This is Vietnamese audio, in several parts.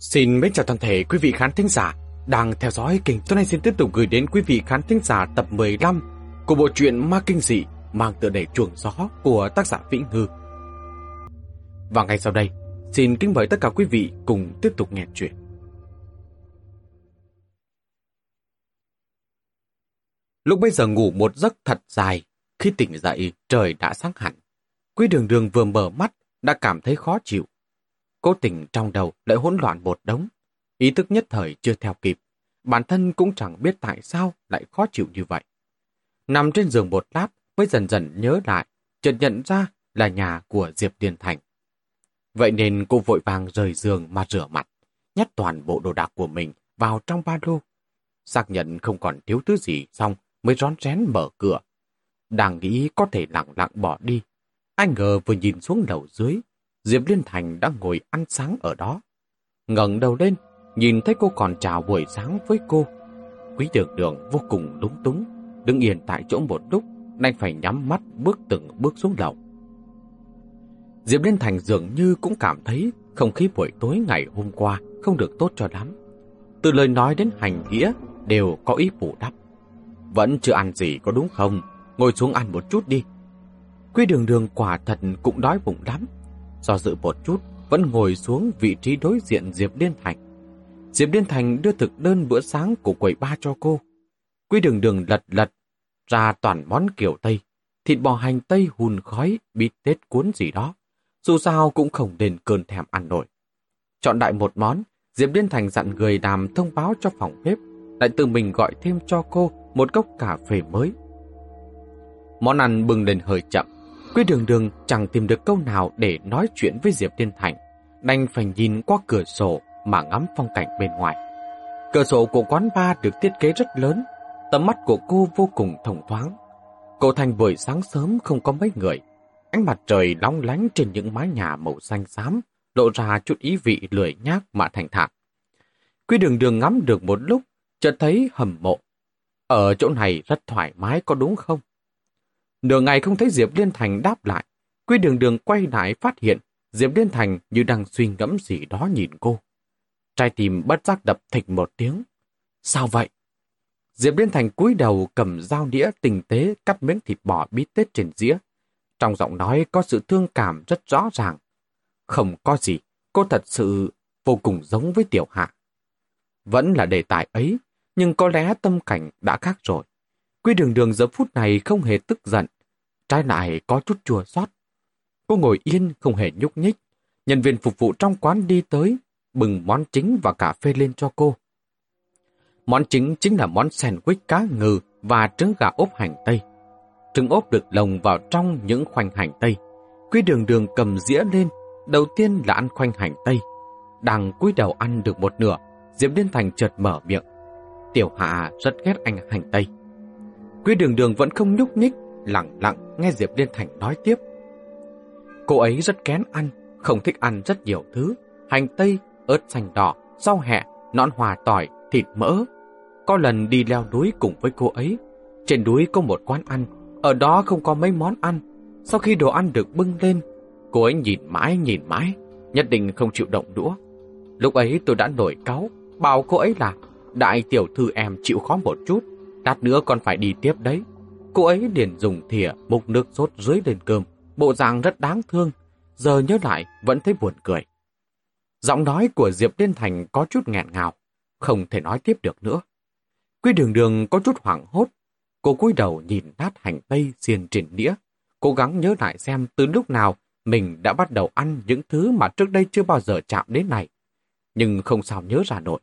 Xin mến chào toàn thể quý vị khán thính giả đang theo dõi kênh. Tối nay xin tiếp tục gửi đến quý vị khán thính giả tập 15 của bộ truyện Ma Kinh Dị mang tựa đề chuồng gió của tác giả Vĩnh Hư. Và ngay sau đây, xin kính mời tất cả quý vị cùng tiếp tục nghe chuyện. Lúc bây giờ ngủ một giấc thật dài, khi tỉnh dậy trời đã sáng hẳn. Quý đường đường vừa mở mắt đã cảm thấy khó chịu. Cố tình trong đầu lại hỗn loạn một đống. Ý thức nhất thời chưa theo kịp. Bản thân cũng chẳng biết tại sao lại khó chịu như vậy. Nằm trên giường một lát mới dần dần nhớ lại, chợt nhận ra là nhà của Diệp Điền Thành. Vậy nên cô vội vàng rời giường mà rửa mặt, nhét toàn bộ đồ đạc của mình vào trong ba lô. Xác nhận không còn thiếu thứ gì xong mới rón rén mở cửa. Đang nghĩ có thể lặng lặng bỏ đi. Anh ngờ vừa nhìn xuống lầu dưới, Diệp Liên Thành đang ngồi ăn sáng ở đó. ngẩng đầu lên, nhìn thấy cô còn chào buổi sáng với cô. Quý đường đường vô cùng lúng túng, đứng yên tại chỗ một lúc, đành phải nhắm mắt bước từng bước xuống lầu. Diệp Liên Thành dường như cũng cảm thấy không khí buổi tối ngày hôm qua không được tốt cho lắm. Từ lời nói đến hành nghĩa đều có ý bù đắp. Vẫn chưa ăn gì có đúng không? Ngồi xuống ăn một chút đi. Quý đường đường quả thật cũng đói bụng lắm. Do dự một chút, vẫn ngồi xuống vị trí đối diện Diệp Liên Thành. Diệp Liên Thành đưa thực đơn bữa sáng của quầy ba cho cô. Quy đường đường lật lật, ra toàn món kiểu Tây, thịt bò hành Tây hùn khói, bít tết cuốn gì đó. Dù sao cũng không đền cơn thèm ăn nổi. Chọn đại một món, Diệp Liên Thành dặn người làm thông báo cho phòng bếp, lại tự mình gọi thêm cho cô một cốc cà phê mới. Món ăn bừng lên hơi chậm, Quý đường đường chẳng tìm được câu nào để nói chuyện với Diệp Thiên Thành, đành phải nhìn qua cửa sổ mà ngắm phong cảnh bên ngoài. Cửa sổ của quán bar được thiết kế rất lớn, tầm mắt của cô vô cùng thông thoáng. Cô Thành buổi sáng sớm không có mấy người, ánh mặt trời long lánh trên những mái nhà màu xanh xám, lộ ra chút ý vị lười nhác mà thành thản. Quý đường đường ngắm được một lúc, chợt thấy hầm mộ. Ở chỗ này rất thoải mái có đúng không? Nửa ngày không thấy Diệp Liên Thành đáp lại. Quy đường đường quay lại phát hiện Diệp Liên Thành như đang suy ngẫm gì đó nhìn cô. Trai tìm bất giác đập thịch một tiếng. Sao vậy? Diệp Liên Thành cúi đầu cầm dao đĩa tinh tế cắt miếng thịt bò bít tết trên dĩa. Trong giọng nói có sự thương cảm rất rõ ràng. Không có gì, cô thật sự vô cùng giống với tiểu hạ. Vẫn là đề tài ấy, nhưng có lẽ tâm cảnh đã khác rồi. Quy đường đường giờ phút này không hề tức giận, trái lại có chút chua xót. Cô ngồi yên không hề nhúc nhích, nhân viên phục vụ trong quán đi tới, bừng món chính và cà phê lên cho cô. Món chính chính là món sandwich cá ngừ và trứng gà ốp hành tây. Trứng ốp được lồng vào trong những khoanh hành tây. Quy đường đường cầm dĩa lên, đầu tiên là ăn khoanh hành tây. Đang cúi đầu ăn được một nửa, Diệp Liên Thành chợt mở miệng. Tiểu Hạ rất ghét anh hành tây. Quý đường đường vẫn không nhúc nhích, lặng lặng nghe Diệp Liên Thành nói tiếp. Cô ấy rất kén ăn, không thích ăn rất nhiều thứ, hành tây, ớt xanh đỏ, rau hẹ, nón hòa tỏi, thịt mỡ. Có lần đi leo núi cùng với cô ấy, trên núi có một quán ăn, ở đó không có mấy món ăn. Sau khi đồ ăn được bưng lên, cô ấy nhìn mãi nhìn mãi, nhất định không chịu động đũa. Lúc ấy tôi đã nổi cáu, bảo cô ấy là đại tiểu thư em chịu khó một chút, Lát nữa còn phải đi tiếp đấy. Cô ấy liền dùng thìa múc nước sốt dưới lên cơm. Bộ dạng rất đáng thương. Giờ nhớ lại, vẫn thấy buồn cười. Giọng nói của Diệp Liên Thành có chút nghẹn ngào. Không thể nói tiếp được nữa. Quy đường đường có chút hoảng hốt. Cô cúi đầu nhìn nát hành tây xiên trên đĩa. Cố gắng nhớ lại xem từ lúc nào mình đã bắt đầu ăn những thứ mà trước đây chưa bao giờ chạm đến này. Nhưng không sao nhớ ra nổi.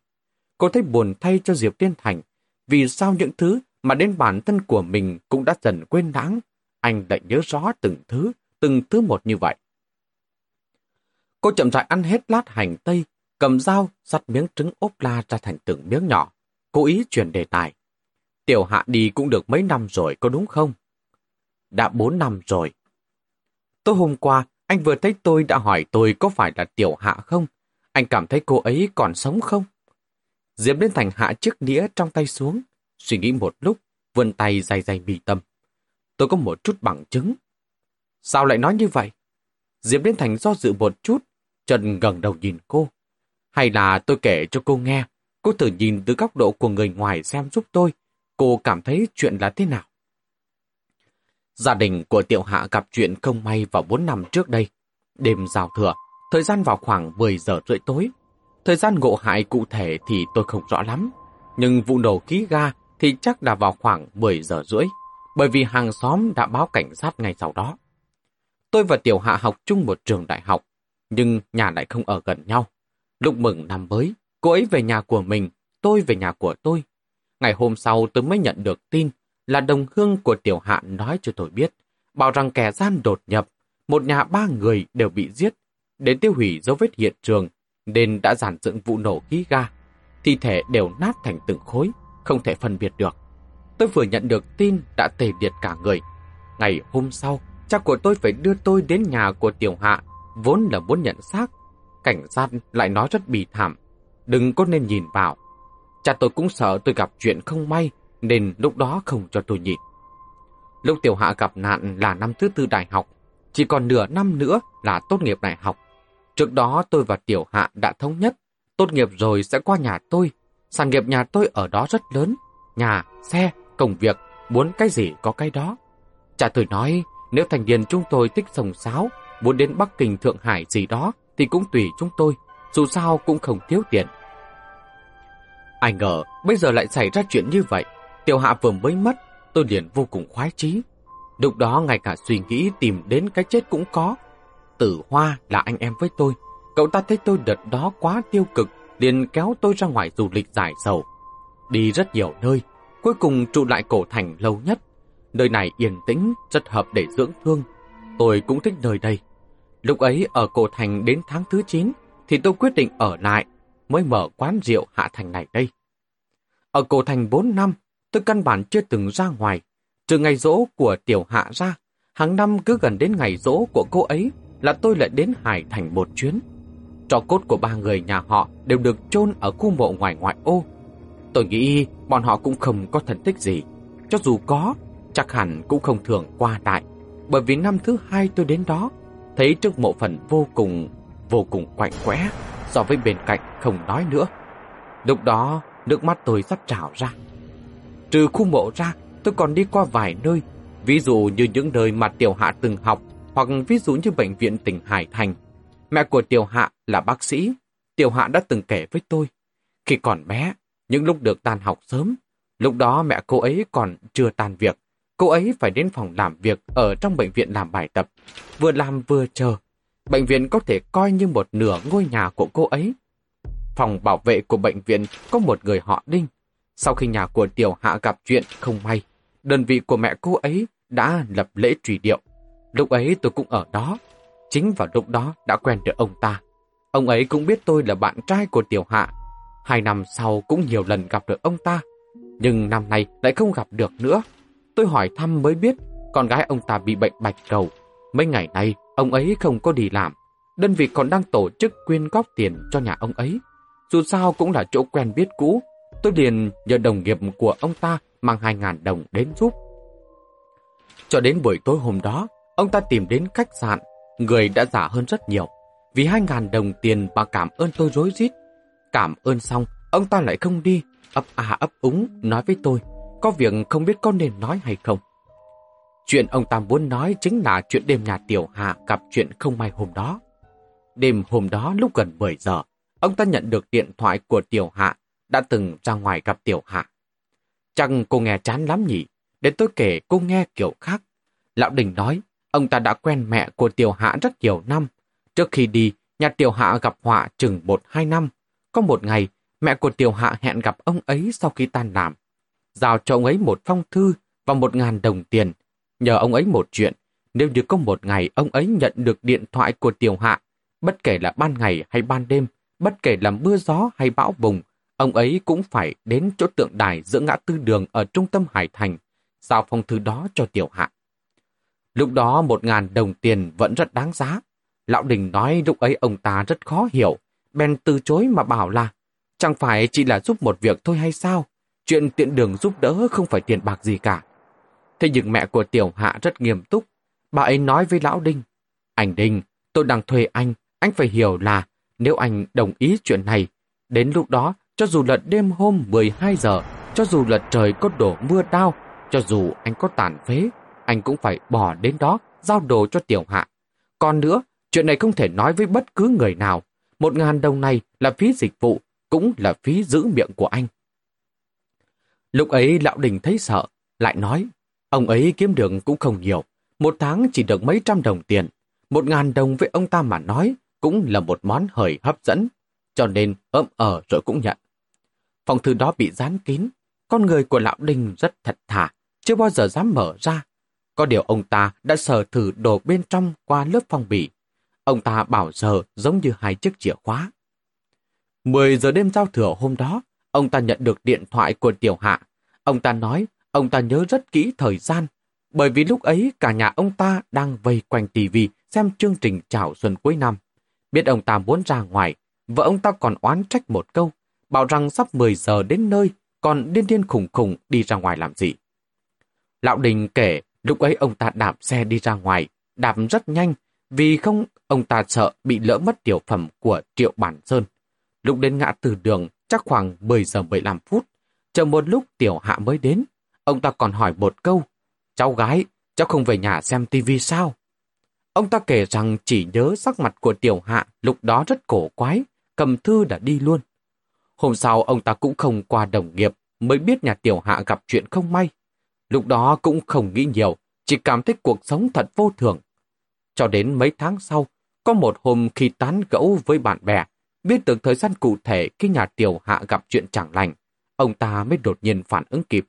Cô thấy buồn thay cho Diệp Tiên Thành vì sao những thứ mà đến bản thân của mình cũng đã dần quên lãng, anh lại nhớ rõ từng thứ, từng thứ một như vậy. Cô chậm rãi ăn hết lát hành tây, cầm dao, sắt miếng trứng ốp la ra thành từng miếng nhỏ, cố ý chuyển đề tài. Tiểu hạ đi cũng được mấy năm rồi, có đúng không? Đã bốn năm rồi. Tối hôm qua, anh vừa thấy tôi đã hỏi tôi có phải là tiểu hạ không? Anh cảm thấy cô ấy còn sống không? Diệp Liên Thành hạ chiếc đĩa trong tay xuống, suy nghĩ một lúc, vươn tay dày dày bị tâm. Tôi có một chút bằng chứng. Sao lại nói như vậy? Diệp Liên Thành do dự một chút, Trần gần đầu nhìn cô. Hay là tôi kể cho cô nghe, cô thử nhìn từ góc độ của người ngoài xem giúp tôi, cô cảm thấy chuyện là thế nào? Gia đình của Tiểu Hạ gặp chuyện không may vào 4 năm trước đây. Đêm giao thừa, thời gian vào khoảng 10 giờ rưỡi tối. Thời gian ngộ hại cụ thể thì tôi không rõ lắm, nhưng vụ nổ khí ga thì chắc đã vào khoảng 10 giờ rưỡi, bởi vì hàng xóm đã báo cảnh sát ngay sau đó. Tôi và Tiểu Hạ học chung một trường đại học, nhưng nhà lại không ở gần nhau. Lúc mừng năm mới, cô ấy về nhà của mình, tôi về nhà của tôi. Ngày hôm sau tôi mới nhận được tin là đồng hương của Tiểu Hạ nói cho tôi biết, bảo rằng kẻ gian đột nhập, một nhà ba người đều bị giết, đến tiêu hủy dấu vết hiện trường, nên đã giản dựng vụ nổ khí ga. Thi thể đều nát thành từng khối, không thể phân biệt được. Tôi vừa nhận được tin đã tề liệt cả người. Ngày hôm sau, cha của tôi phải đưa tôi đến nhà của Tiểu Hạ, vốn là muốn nhận xác. Cảnh sát lại nói rất bì thảm, đừng có nên nhìn vào. Cha tôi cũng sợ tôi gặp chuyện không may, nên lúc đó không cho tôi nhìn. Lúc Tiểu Hạ gặp nạn là năm thứ tư đại học, chỉ còn nửa năm nữa là tốt nghiệp đại học. Trước đó tôi và Tiểu Hạ đã thống nhất, tốt nghiệp rồi sẽ qua nhà tôi. Sản nghiệp nhà tôi ở đó rất lớn, nhà, xe, công việc, muốn cái gì có cái đó. Chả tôi nói, nếu thành viên chúng tôi thích sồng sáo, muốn đến Bắc Kinh Thượng Hải gì đó, thì cũng tùy chúng tôi, dù sao cũng không thiếu tiền. Ai ngờ, bây giờ lại xảy ra chuyện như vậy. Tiểu hạ vừa mới mất, tôi liền vô cùng khoái chí. Lúc đó ngay cả suy nghĩ tìm đến cái chết cũng có. Tử Hoa là anh em với tôi. Cậu ta thấy tôi đợt đó quá tiêu cực, liền kéo tôi ra ngoài du lịch giải sầu. Đi rất nhiều nơi, cuối cùng trụ lại cổ thành lâu nhất. Nơi này yên tĩnh, rất hợp để dưỡng thương. Tôi cũng thích nơi đây. Lúc ấy ở cổ thành đến tháng thứ 9, thì tôi quyết định ở lại, mới mở quán rượu hạ thành này đây. Ở cổ thành 4 năm, tôi căn bản chưa từng ra ngoài. Trừ ngày rỗ của tiểu hạ ra, hàng năm cứ gần đến ngày rỗ của cô ấy là tôi lại đến Hải Thành một chuyến. Trò cốt của ba người nhà họ đều được chôn ở khu mộ ngoài ngoại ô. Tôi nghĩ bọn họ cũng không có thần tích gì. Cho dù có, chắc hẳn cũng không thường qua lại. Bởi vì năm thứ hai tôi đến đó, thấy trước mộ phần vô cùng, vô cùng quạnh quẽ, so với bên cạnh không nói nữa. Lúc đó, nước mắt tôi sắp trào ra. Trừ khu mộ ra, tôi còn đi qua vài nơi, ví dụ như những nơi mà Tiểu Hạ từng học, hoặc ví dụ như bệnh viện tỉnh Hải Thành. Mẹ của Tiểu Hạ là bác sĩ, Tiểu Hạ đã từng kể với tôi. Khi còn bé, những lúc được tan học sớm, lúc đó mẹ cô ấy còn chưa tan việc, cô ấy phải đến phòng làm việc ở trong bệnh viện làm bài tập, vừa làm vừa chờ. Bệnh viện có thể coi như một nửa ngôi nhà của cô ấy. Phòng bảo vệ của bệnh viện có một người họ Đinh, sau khi nhà của Tiểu Hạ gặp chuyện không may, đơn vị của mẹ cô ấy đã lập lễ truy điệu. Lúc ấy tôi cũng ở đó. Chính vào lúc đó đã quen được ông ta. Ông ấy cũng biết tôi là bạn trai của Tiểu Hạ. Hai năm sau cũng nhiều lần gặp được ông ta. Nhưng năm nay lại không gặp được nữa. Tôi hỏi thăm mới biết con gái ông ta bị bệnh bạch cầu. Mấy ngày nay ông ấy không có đi làm. Đơn vị còn đang tổ chức quyên góp tiền cho nhà ông ấy. Dù sao cũng là chỗ quen biết cũ Tôi liền nhờ đồng nghiệp của ông ta mang 2.000 đồng đến giúp. Cho đến buổi tối hôm đó, ông ta tìm đến khách sạn, người đã giả hơn rất nhiều. Vì 2.000 đồng tiền bà cảm ơn tôi rối rít. Cảm ơn xong, ông ta lại không đi, ấp à ấp úng nói với tôi, có việc không biết có nên nói hay không. Chuyện ông ta muốn nói chính là chuyện đêm nhà Tiểu Hạ gặp chuyện không may hôm đó. Đêm hôm đó lúc gần 10 giờ, ông ta nhận được điện thoại của Tiểu Hạ đã từng ra ngoài gặp Tiểu Hạ. Chẳng cô nghe chán lắm nhỉ, để tôi kể cô nghe kiểu khác. Lão Đình nói, ông ta đã quen mẹ của Tiểu Hạ rất nhiều năm. Trước khi đi, nhà Tiểu Hạ gặp họa chừng một hai năm. Có một ngày, mẹ của Tiểu Hạ hẹn gặp ông ấy sau khi tan làm. Giao cho ông ấy một phong thư và một ngàn đồng tiền. Nhờ ông ấy một chuyện, nếu như có một ngày ông ấy nhận được điện thoại của Tiểu Hạ, bất kể là ban ngày hay ban đêm, bất kể là mưa gió hay bão bùng, ông ấy cũng phải đến chỗ tượng đài giữa ngã tư đường ở trung tâm Hải Thành, giao phong thư đó cho tiểu hạ. Lúc đó một ngàn đồng tiền vẫn rất đáng giá. Lão Đình nói lúc ấy ông ta rất khó hiểu, bèn từ chối mà bảo là chẳng phải chỉ là giúp một việc thôi hay sao? Chuyện tiện đường giúp đỡ không phải tiền bạc gì cả. Thế nhưng mẹ của tiểu hạ rất nghiêm túc. Bà ấy nói với lão Đinh, anh Đinh, tôi đang thuê anh, anh phải hiểu là nếu anh đồng ý chuyện này, đến lúc đó, cho dù là đêm hôm 12 giờ, cho dù là trời có đổ mưa đao, cho dù anh có tàn phế, anh cũng phải bỏ đến đó, giao đồ cho tiểu hạ. Còn nữa, chuyện này không thể nói với bất cứ người nào. Một ngàn đồng này là phí dịch vụ, cũng là phí giữ miệng của anh. Lúc ấy Lão Đình thấy sợ, lại nói, ông ấy kiếm được cũng không nhiều, một tháng chỉ được mấy trăm đồng tiền. Một ngàn đồng với ông ta mà nói cũng là một món hời hấp dẫn, cho nên ấm ở ờ rồi cũng nhận. Phòng thư đó bị dán kín, con người của Lão Đình rất thật thà, chưa bao giờ dám mở ra. Có điều ông ta đã sờ thử đồ bên trong qua lớp phong bì. Ông ta bảo giờ giống như hai chiếc chìa khóa. 10 giờ đêm giao thừa hôm đó, ông ta nhận được điện thoại của Tiểu Hạ. Ông ta nói ông ta nhớ rất kỹ thời gian, bởi vì lúc ấy cả nhà ông ta đang vây quanh tivi xem chương trình chào xuân cuối năm. Biết ông ta muốn ra ngoài, vợ ông ta còn oán trách một câu, bảo rằng sắp 10 giờ đến nơi, còn điên điên khủng khủng đi ra ngoài làm gì. Lão Đình kể, lúc ấy ông ta đạp xe đi ra ngoài, đạp rất nhanh, vì không ông ta sợ bị lỡ mất tiểu phẩm của Triệu Bản Sơn. Lúc đến ngã từ đường, chắc khoảng 10 giờ 15 phút, chờ một lúc tiểu hạ mới đến. Ông ta còn hỏi một câu, cháu gái, cháu không về nhà xem tivi sao? Ông ta kể rằng chỉ nhớ sắc mặt của tiểu hạ lúc đó rất cổ quái, cầm thư đã đi luôn. Hôm sau ông ta cũng không qua đồng nghiệp, mới biết nhà tiểu hạ gặp chuyện không may. Lúc đó cũng không nghĩ nhiều, chỉ cảm thấy cuộc sống thật vô thường. Cho đến mấy tháng sau, có một hôm khi tán gẫu với bạn bè, biết được thời gian cụ thể khi nhà tiểu hạ gặp chuyện chẳng lành, ông ta mới đột nhiên phản ứng kịp.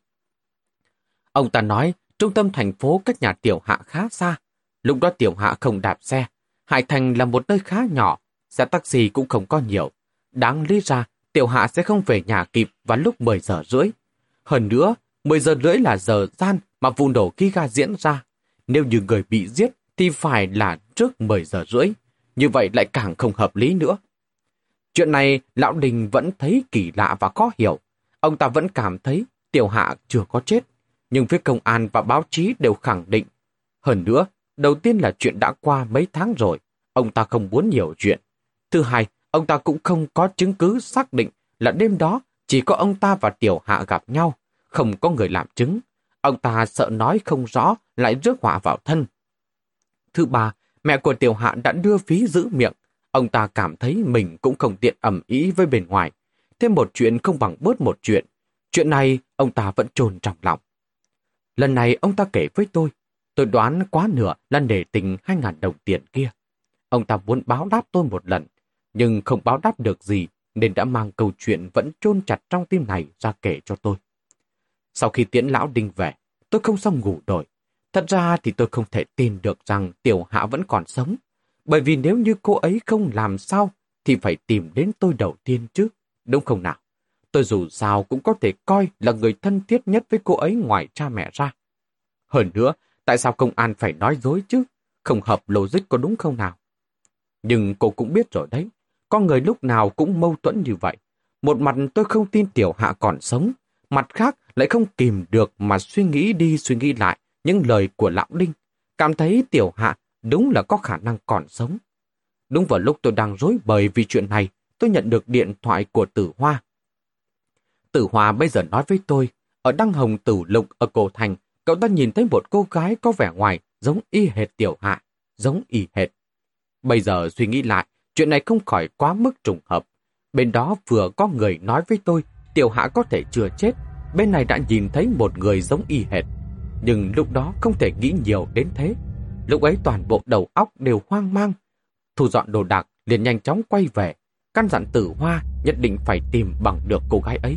Ông ta nói trung tâm thành phố cách nhà tiểu hạ khá xa. Lúc đó tiểu hạ không đạp xe. Hải Thành là một nơi khá nhỏ, xe taxi cũng không có nhiều. Đáng lý ra, tiểu hạ sẽ không về nhà kịp vào lúc 10 giờ rưỡi. Hơn nữa, 10 giờ rưỡi là giờ gian mà vụ nổ khí ga diễn ra. Nếu như người bị giết thì phải là trước 10 giờ rưỡi. Như vậy lại càng không hợp lý nữa. Chuyện này Lão Đình vẫn thấy kỳ lạ và khó hiểu. Ông ta vẫn cảm thấy tiểu hạ chưa có chết. Nhưng phía công an và báo chí đều khẳng định. Hơn nữa, đầu tiên là chuyện đã qua mấy tháng rồi. Ông ta không muốn nhiều chuyện. Thứ hai, ông ta cũng không có chứng cứ xác định là đêm đó chỉ có ông ta và tiểu hạ gặp nhau. Không có người làm chứng. Ông ta sợ nói không rõ lại rước họa vào thân. Thứ ba, mẹ của tiểu hạ đã đưa phí giữ miệng. Ông ta cảm thấy mình cũng không tiện ẩm ý với bên ngoài. Thêm một chuyện không bằng bớt một chuyện. Chuyện này ông ta vẫn trồn trong lòng. Lần này ông ta kể với tôi, tôi đoán quá nửa là để tình 2.000 đồng tiền kia. Ông ta muốn báo đáp tôi một lần, nhưng không báo đáp được gì nên đã mang câu chuyện vẫn chôn chặt trong tim này ra kể cho tôi. Sau khi tiễn lão đinh về, tôi không xong ngủ đổi. Thật ra thì tôi không thể tin được rằng Tiểu Hạ vẫn còn sống. Bởi vì nếu như cô ấy không làm sao, thì phải tìm đến tôi đầu tiên chứ, đúng không nào? Tôi dù sao cũng có thể coi là người thân thiết nhất với cô ấy ngoài cha mẹ ra. Hơn nữa, tại sao công an phải nói dối chứ? Không hợp logic có đúng không nào? Nhưng cô cũng biết rồi đấy, con người lúc nào cũng mâu thuẫn như vậy. Một mặt tôi không tin Tiểu Hạ còn sống, mặt khác lại không kìm được mà suy nghĩ đi suy nghĩ lại những lời của Lão Đinh, cảm thấy Tiểu Hạ đúng là có khả năng còn sống. Đúng vào lúc tôi đang rối bời vì chuyện này, tôi nhận được điện thoại của Tử Hoa. Tử Hoa bây giờ nói với tôi, ở Đăng Hồng Tử Lục ở Cổ Thành, cậu ta nhìn thấy một cô gái có vẻ ngoài giống y hệt Tiểu Hạ, giống y hệt. Bây giờ suy nghĩ lại, chuyện này không khỏi quá mức trùng hợp. Bên đó vừa có người nói với tôi, Tiểu Hạ có thể chưa chết, bên này đã nhìn thấy một người giống y hệt. Nhưng lúc đó không thể nghĩ nhiều đến thế. Lúc ấy toàn bộ đầu óc đều hoang mang. Thu dọn đồ đạc liền nhanh chóng quay về. Căn dặn tử hoa nhất định phải tìm bằng được cô gái ấy.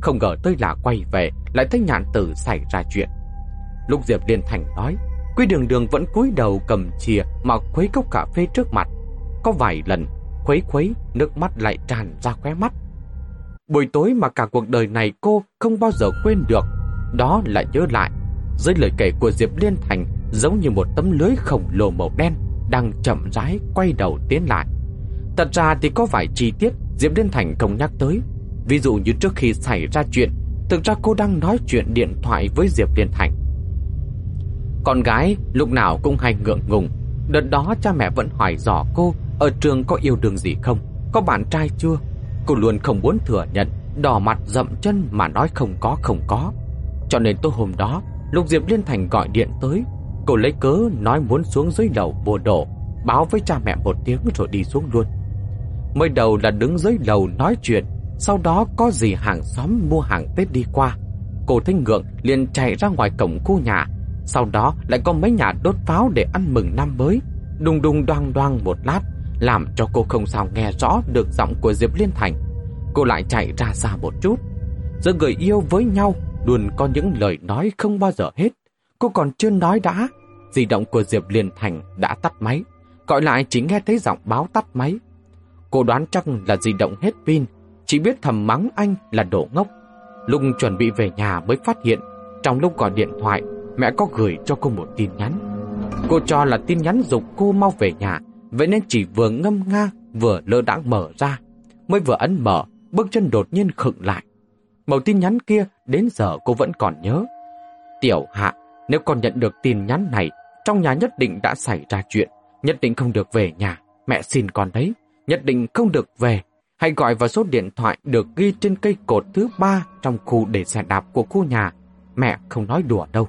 Không ngờ tới là quay về lại thấy nhạn tử xảy ra chuyện. Lúc Diệp Liên Thành nói, Quy đường đường vẫn cúi đầu cầm chìa mà khuấy cốc cà phê trước mặt. Có vài lần, khuấy khuấy, nước mắt lại tràn ra khóe mắt. Buổi tối mà cả cuộc đời này cô không bao giờ quên được, đó là nhớ lại dưới lời kể của Diệp Liên Thành giống như một tấm lưới khổng lồ màu đen đang chậm rãi quay đầu tiến lại. Thật ra thì có vài chi tiết Diệp Liên Thành không nhắc tới. Ví dụ như trước khi xảy ra chuyện, thực ra cô đang nói chuyện điện thoại với Diệp Liên Thành. Con gái lúc nào cũng hay ngượng ngùng. Đợt đó cha mẹ vẫn hỏi dò cô ở trường có yêu đương gì không. có bạn trai chưa? Cô luôn không muốn thừa nhận, đỏ mặt dậm chân mà nói không có không có. Cho nên tối hôm đó, lục Diệp Liên Thành gọi điện tới, cô lấy cớ nói muốn xuống dưới lầu bùa đổ, báo với cha mẹ một tiếng rồi đi xuống luôn. Mới đầu là đứng dưới lầu nói chuyện, sau đó có gì hàng xóm mua hàng Tết đi qua. Cô thấy ngượng liền chạy ra ngoài cổng khu nhà, sau đó lại có mấy nhà đốt pháo để ăn mừng năm mới. Đùng đùng đoang đoang một lát, làm cho cô không sao nghe rõ được giọng của Diệp Liên Thành. Cô lại chạy ra xa một chút. Giữa người yêu với nhau luôn có những lời nói không bao giờ hết. Cô còn chưa nói đã, di động của Diệp Liên Thành đã tắt máy. Gọi lại chỉ nghe thấy giọng báo tắt máy. Cô đoán chắc là di động hết pin, chỉ biết thầm mắng anh là đổ ngốc. Lúc chuẩn bị về nhà mới phát hiện, trong lúc gọi điện thoại, mẹ có gửi cho cô một tin nhắn. Cô cho là tin nhắn dục cô mau về nhà, vậy nên chỉ vừa ngâm nga, vừa lơ đãng mở ra. Mới vừa ấn mở, bước chân đột nhiên khựng lại. Màu tin nhắn kia đến giờ cô vẫn còn nhớ. Tiểu hạ, nếu con nhận được tin nhắn này, trong nhà nhất định đã xảy ra chuyện, nhất định không được về nhà. Mẹ xin con đấy, nhất định không được về. Hãy gọi vào số điện thoại được ghi trên cây cột thứ ba trong khu để xe đạp của khu nhà. Mẹ không nói đùa đâu.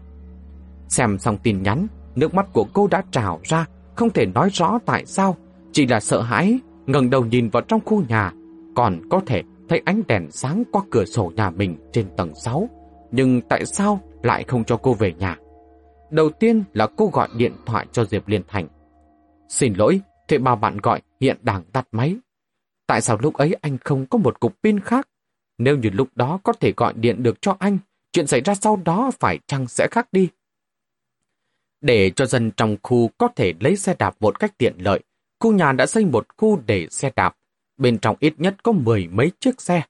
Xem xong tin nhắn, nước mắt của cô đã trào ra, không thể nói rõ tại sao, chỉ là sợ hãi, ngẩng đầu nhìn vào trong khu nhà, còn có thể thấy ánh đèn sáng qua cửa sổ nhà mình trên tầng 6. Nhưng tại sao lại không cho cô về nhà? Đầu tiên là cô gọi điện thoại cho Diệp Liên Thành. Xin lỗi, thuê bao bạn gọi hiện đang tắt máy. Tại sao lúc ấy anh không có một cục pin khác? Nếu như lúc đó có thể gọi điện được cho anh, chuyện xảy ra sau đó phải chăng sẽ khác đi? Để cho dân trong khu có thể lấy xe đạp một cách tiện lợi, khu nhà đã xây một khu để xe đạp. Bên trong ít nhất có mười mấy chiếc xe.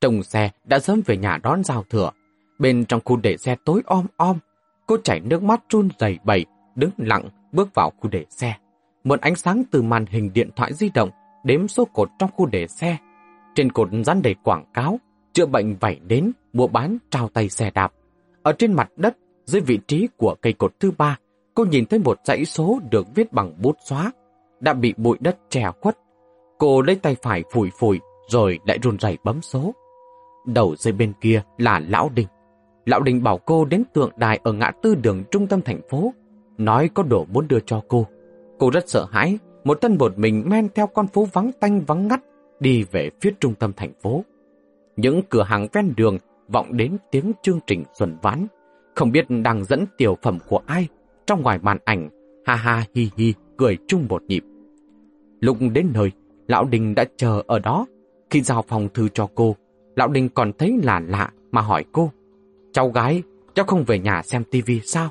Trông xe đã sớm về nhà đón giao thừa. Bên trong khu để xe tối om om, cô chảy nước mắt run rẩy bẩy, đứng lặng bước vào khu để xe. Mượn ánh sáng từ màn hình điện thoại di động đếm số cột trong khu để xe. Trên cột dán đầy quảng cáo, chữa bệnh vảy đến, mua bán, trao tay xe đạp. Ở trên mặt đất, dưới vị trí của cây cột thứ ba, cô nhìn thấy một dãy số được viết bằng bút xóa, đã bị bụi đất che khuất. Cô lấy tay phải phủi phủi, rồi lại run rẩy bấm số. Đầu dây bên kia là Lão Đình. Lão Đình bảo cô đến tượng đài ở ngã tư đường trung tâm thành phố, nói có đồ muốn đưa cho cô. Cô rất sợ hãi, một thân một mình men theo con phố vắng tanh vắng ngắt, đi về phía trung tâm thành phố. Những cửa hàng ven đường vọng đến tiếng chương trình xuân ván, không biết đang dẫn tiểu phẩm của ai trong ngoài màn ảnh, ha ha hi hi, cười chung một nhịp. Lúc đến nơi, Lão Đình đã chờ ở đó. Khi giao phòng thư cho cô, Lão Đình còn thấy là lạ mà hỏi cô. Cháu gái, cháu không về nhà xem tivi sao?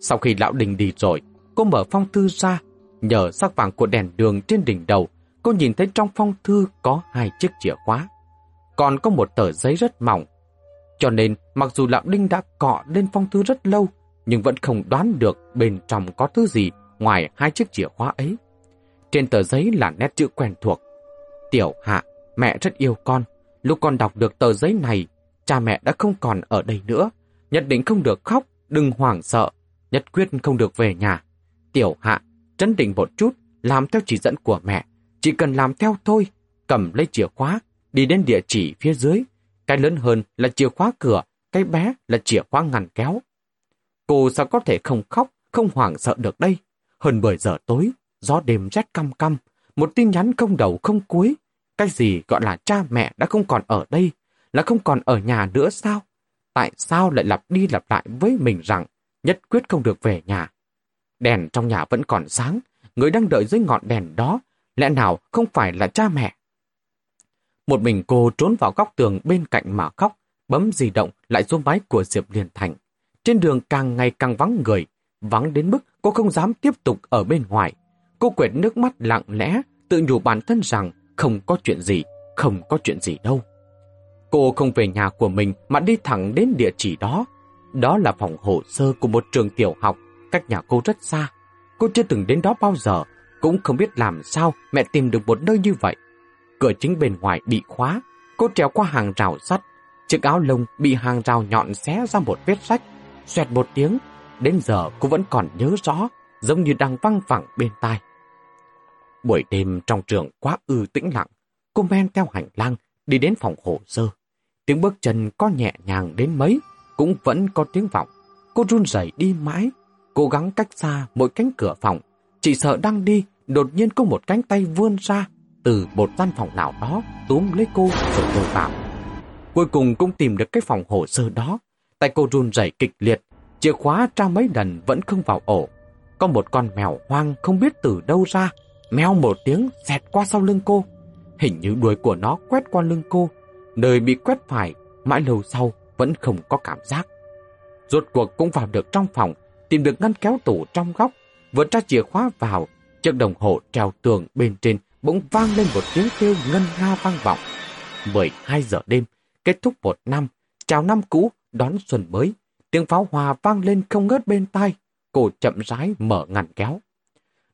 Sau khi Lão Đình đi rồi, cô mở phong thư ra. Nhờ sắc vàng của đèn đường trên đỉnh đầu, cô nhìn thấy trong phong thư có hai chiếc chìa khóa. Còn có một tờ giấy rất mỏng. Cho nên, mặc dù Lão Đinh đã cọ lên phong thư rất lâu, nhưng vẫn không đoán được bên trong có thứ gì ngoài hai chiếc chìa khóa ấy. Trên tờ giấy là nét chữ quen thuộc. Tiểu Hạ, mẹ rất yêu con. Lúc con đọc được tờ giấy này, cha mẹ đã không còn ở đây nữa. Nhất định không được khóc, đừng hoảng sợ. Nhất quyết không được về nhà. Tiểu Hạ, trấn định một chút, làm theo chỉ dẫn của mẹ. Chỉ cần làm theo thôi, cầm lấy chìa khóa, đi đến địa chỉ phía dưới. Cái lớn hơn là chìa khóa cửa, cái bé là chìa khóa ngăn kéo. Cô sao có thể không khóc, không hoảng sợ được đây? Hơn 10 giờ tối, gió đêm rét căm căm, một tin nhắn không đầu không cuối. Cái gì gọi là cha mẹ đã không còn ở đây, là không còn ở nhà nữa sao? Tại sao lại lặp đi lặp lại với mình rằng nhất quyết không được về nhà? Đèn trong nhà vẫn còn sáng, người đang đợi dưới ngọn đèn đó, lẽ nào không phải là cha mẹ? Một mình cô trốn vào góc tường bên cạnh mà khóc, bấm di động lại số máy của Diệp Liên Thành. Trên đường càng ngày càng vắng người, vắng đến mức cô không dám tiếp tục ở bên ngoài. Cô quệt nước mắt lặng lẽ, tự nhủ bản thân rằng không có chuyện gì, không có chuyện gì đâu. Cô không về nhà của mình mà đi thẳng đến địa chỉ đó. Đó là phòng hồ sơ của một trường tiểu học, cách nhà cô rất xa. Cô chưa từng đến đó bao giờ, cũng không biết làm sao mẹ tìm được một nơi như vậy. Cửa chính bên ngoài bị khóa, cô trèo qua hàng rào sắt. Chiếc áo lông bị hàng rào nhọn xé ra một vết rách, xoẹt một tiếng, đến giờ cô vẫn còn nhớ rõ, giống như đang văng vẳng bên tai. Buổi đêm trong trường quá ư tĩnh lặng, cô men theo hành lang đi đến phòng hồ sơ. Tiếng bước chân có nhẹ nhàng đến mấy, cũng vẫn có tiếng vọng. Cô run rẩy đi mãi, cố gắng cách xa mỗi cánh cửa phòng. Chỉ sợ đang đi, đột nhiên có một cánh tay vươn ra từ một gian phòng nào đó túm lấy cô rồi lôi vào. Cuối cùng cũng tìm được cái phòng hồ sơ đó. Tay cô run rẩy kịch liệt, chìa khóa tra mấy lần vẫn không vào ổ. Có một con mèo hoang không biết từ đâu ra, mèo một tiếng xẹt qua sau lưng cô. Hình như đuôi của nó quét qua lưng cô, nơi bị quét phải, mãi lâu sau vẫn không có cảm giác. Rốt cuộc cũng vào được trong phòng, tìm được ngăn kéo tủ trong góc, vừa tra chìa khóa vào, chiếc đồng hồ treo tường bên trên bỗng vang lên một tiếng kêu ngân nga vang vọng. 12 giờ đêm, kết thúc một năm, chào năm cũ, đón xuân mới. Tiếng pháo hoa vang lên không ngớt bên tai, cổ chậm rãi mở ngăn kéo.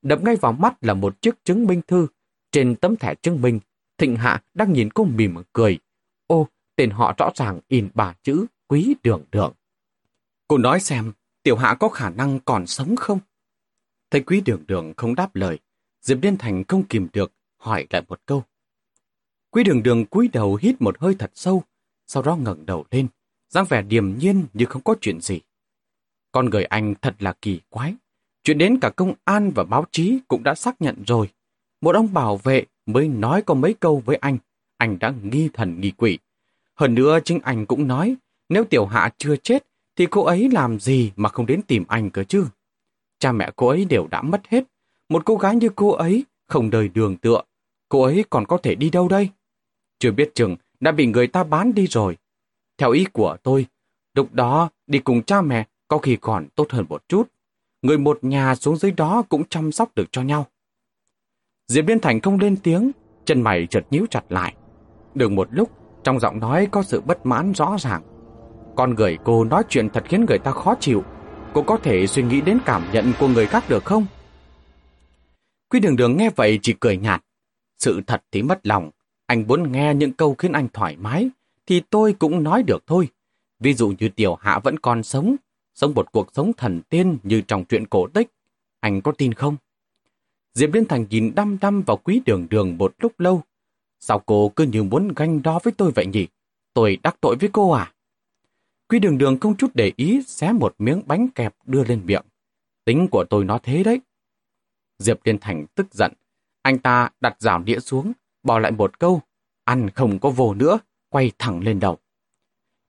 Đập ngay vào mắt là một chiếc chứng minh thư. Trên tấm thẻ chứng minh, Thịnh Hạ đang nhìn cô mỉm cười. Ô, tên họ rõ ràng in bà chữ quý đường đường. Cô nói xem, tiểu hạ có khả năng còn sống không? Thấy quý đường đường không đáp lời, Diệp Liên Thành không kìm được, hỏi lại một câu. Quý đường đường cúi đầu hít một hơi thật sâu, sau đó ngẩng đầu lên, dáng vẻ điềm nhiên như không có chuyện gì. Con người anh thật là kỳ quái. Chuyện đến cả công an và báo chí cũng đã xác nhận rồi. Một ông bảo vệ mới nói có mấy câu với anh. Anh đã nghi thần nghi quỷ. Hơn nữa chính anh cũng nói, nếu tiểu hạ chưa chết, thì cô ấy làm gì mà không đến tìm anh cơ chứ? Cha mẹ cô ấy đều đã mất hết. Một cô gái như cô ấy, không đời đường tựa. Cô ấy còn có thể đi đâu đây? Chưa biết chừng đã bị người ta bán đi rồi. Theo ý của tôi, lúc đó đi cùng cha mẹ có khi còn tốt hơn một chút. Người một nhà xuống dưới đó cũng chăm sóc được cho nhau. Diệp Biên Thành không lên tiếng, chân mày chợt nhíu chặt lại. Được một lúc, trong giọng nói có sự bất mãn rõ ràng. Con người cô nói chuyện thật khiến người ta khó chịu. Cô có thể suy nghĩ đến cảm nhận của người khác được không? Quy đường đường nghe vậy chỉ cười nhạt. Sự thật thì mất lòng. Anh muốn nghe những câu khiến anh thoải mái, thì tôi cũng nói được thôi. Ví dụ như tiểu hạ vẫn còn sống, sống một cuộc sống thần tiên như trong truyện cổ tích. Anh có tin không? Diệp Liên Thành nhìn đăm đăm vào quý đường đường một lúc lâu. Sao cô cứ như muốn ganh đo với tôi vậy nhỉ? Tôi đắc tội với cô à? Quý đường đường không chút để ý xé một miếng bánh kẹp đưa lên miệng. Tính của tôi nó thế đấy. Diệp Liên Thành tức giận. Anh ta đặt rào đĩa xuống, bỏ lại một câu. Ăn không có vô nữa, quay thẳng lên đầu.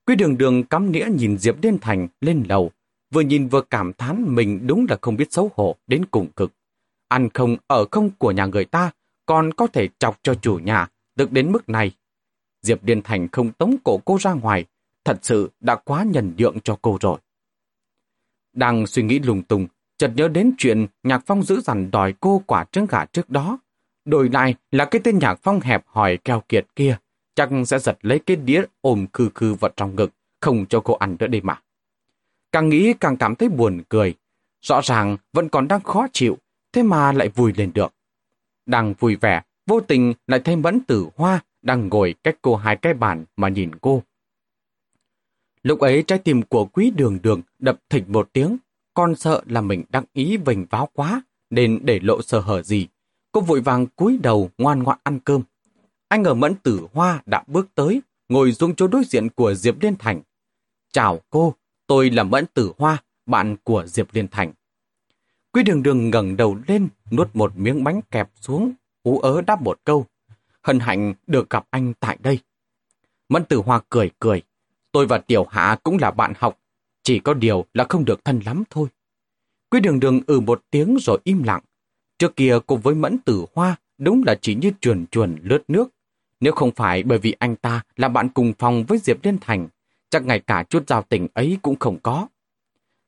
Quý đường đường cắm nĩa nhìn Diệp Liên Thành lên lầu, vừa nhìn vừa cảm thán mình đúng là không biết xấu hổ đến cùng cực. Ăn không ở không của nhà người ta, còn có thể chọc cho chủ nhà, được đến mức này. Diệp Liên Thành không tống cổ cô ra ngoài, thật sự đã quá nhần nhượng cho cô rồi. Đang suy nghĩ lùng tung, chợt nhớ đến chuyện Nhạc Phong giữ dằn đòi cô quả trứng gà trước đó. Đổi lại là cái tên Nhạc Phong hẹp hỏi keo kiệt kia, chắc sẽ giật lấy cái đĩa ôm khư khư vào trong ngực, không cho cô ăn nữa đây mà. Càng nghĩ càng cảm thấy buồn cười. Rõ ràng vẫn còn đang khó chịu, thế mà lại vui lên được. Đang vui vẻ, vô tình lại thấy mẫn tử hoa đang ngồi cách cô hai cái bàn mà nhìn cô. Lúc ấy trái tim của quý đường đường đập thịch một tiếng, con sợ là mình đăng ý vành váo quá, nên để lộ sơ hở gì. Cô vội vàng cúi đầu ngoan ngoãn ăn cơm. Anh ở mẫn tử hoa đã bước tới, ngồi xuống chỗ đối diện của Diệp Liên Thành. Chào cô, tôi là mẫn tử hoa, bạn của Diệp Liên Thành. Quý đường đường ngẩng đầu lên, nuốt một miếng bánh kẹp xuống, ú ớ đáp một câu. Hân hạnh được gặp anh tại đây. Mẫn tử hoa cười cười. Tôi và Tiểu Hạ cũng là bạn học, chỉ có điều là không được thân lắm thôi. Quý đường đường ừ một tiếng rồi im lặng. Trước kia cùng với Mẫn Tử Hoa đúng là chỉ như chuồn chuồn lướt nước. Nếu không phải bởi vì anh ta là bạn cùng phòng với Diệp Liên Thành, chắc ngay cả chút giao tình ấy cũng không có.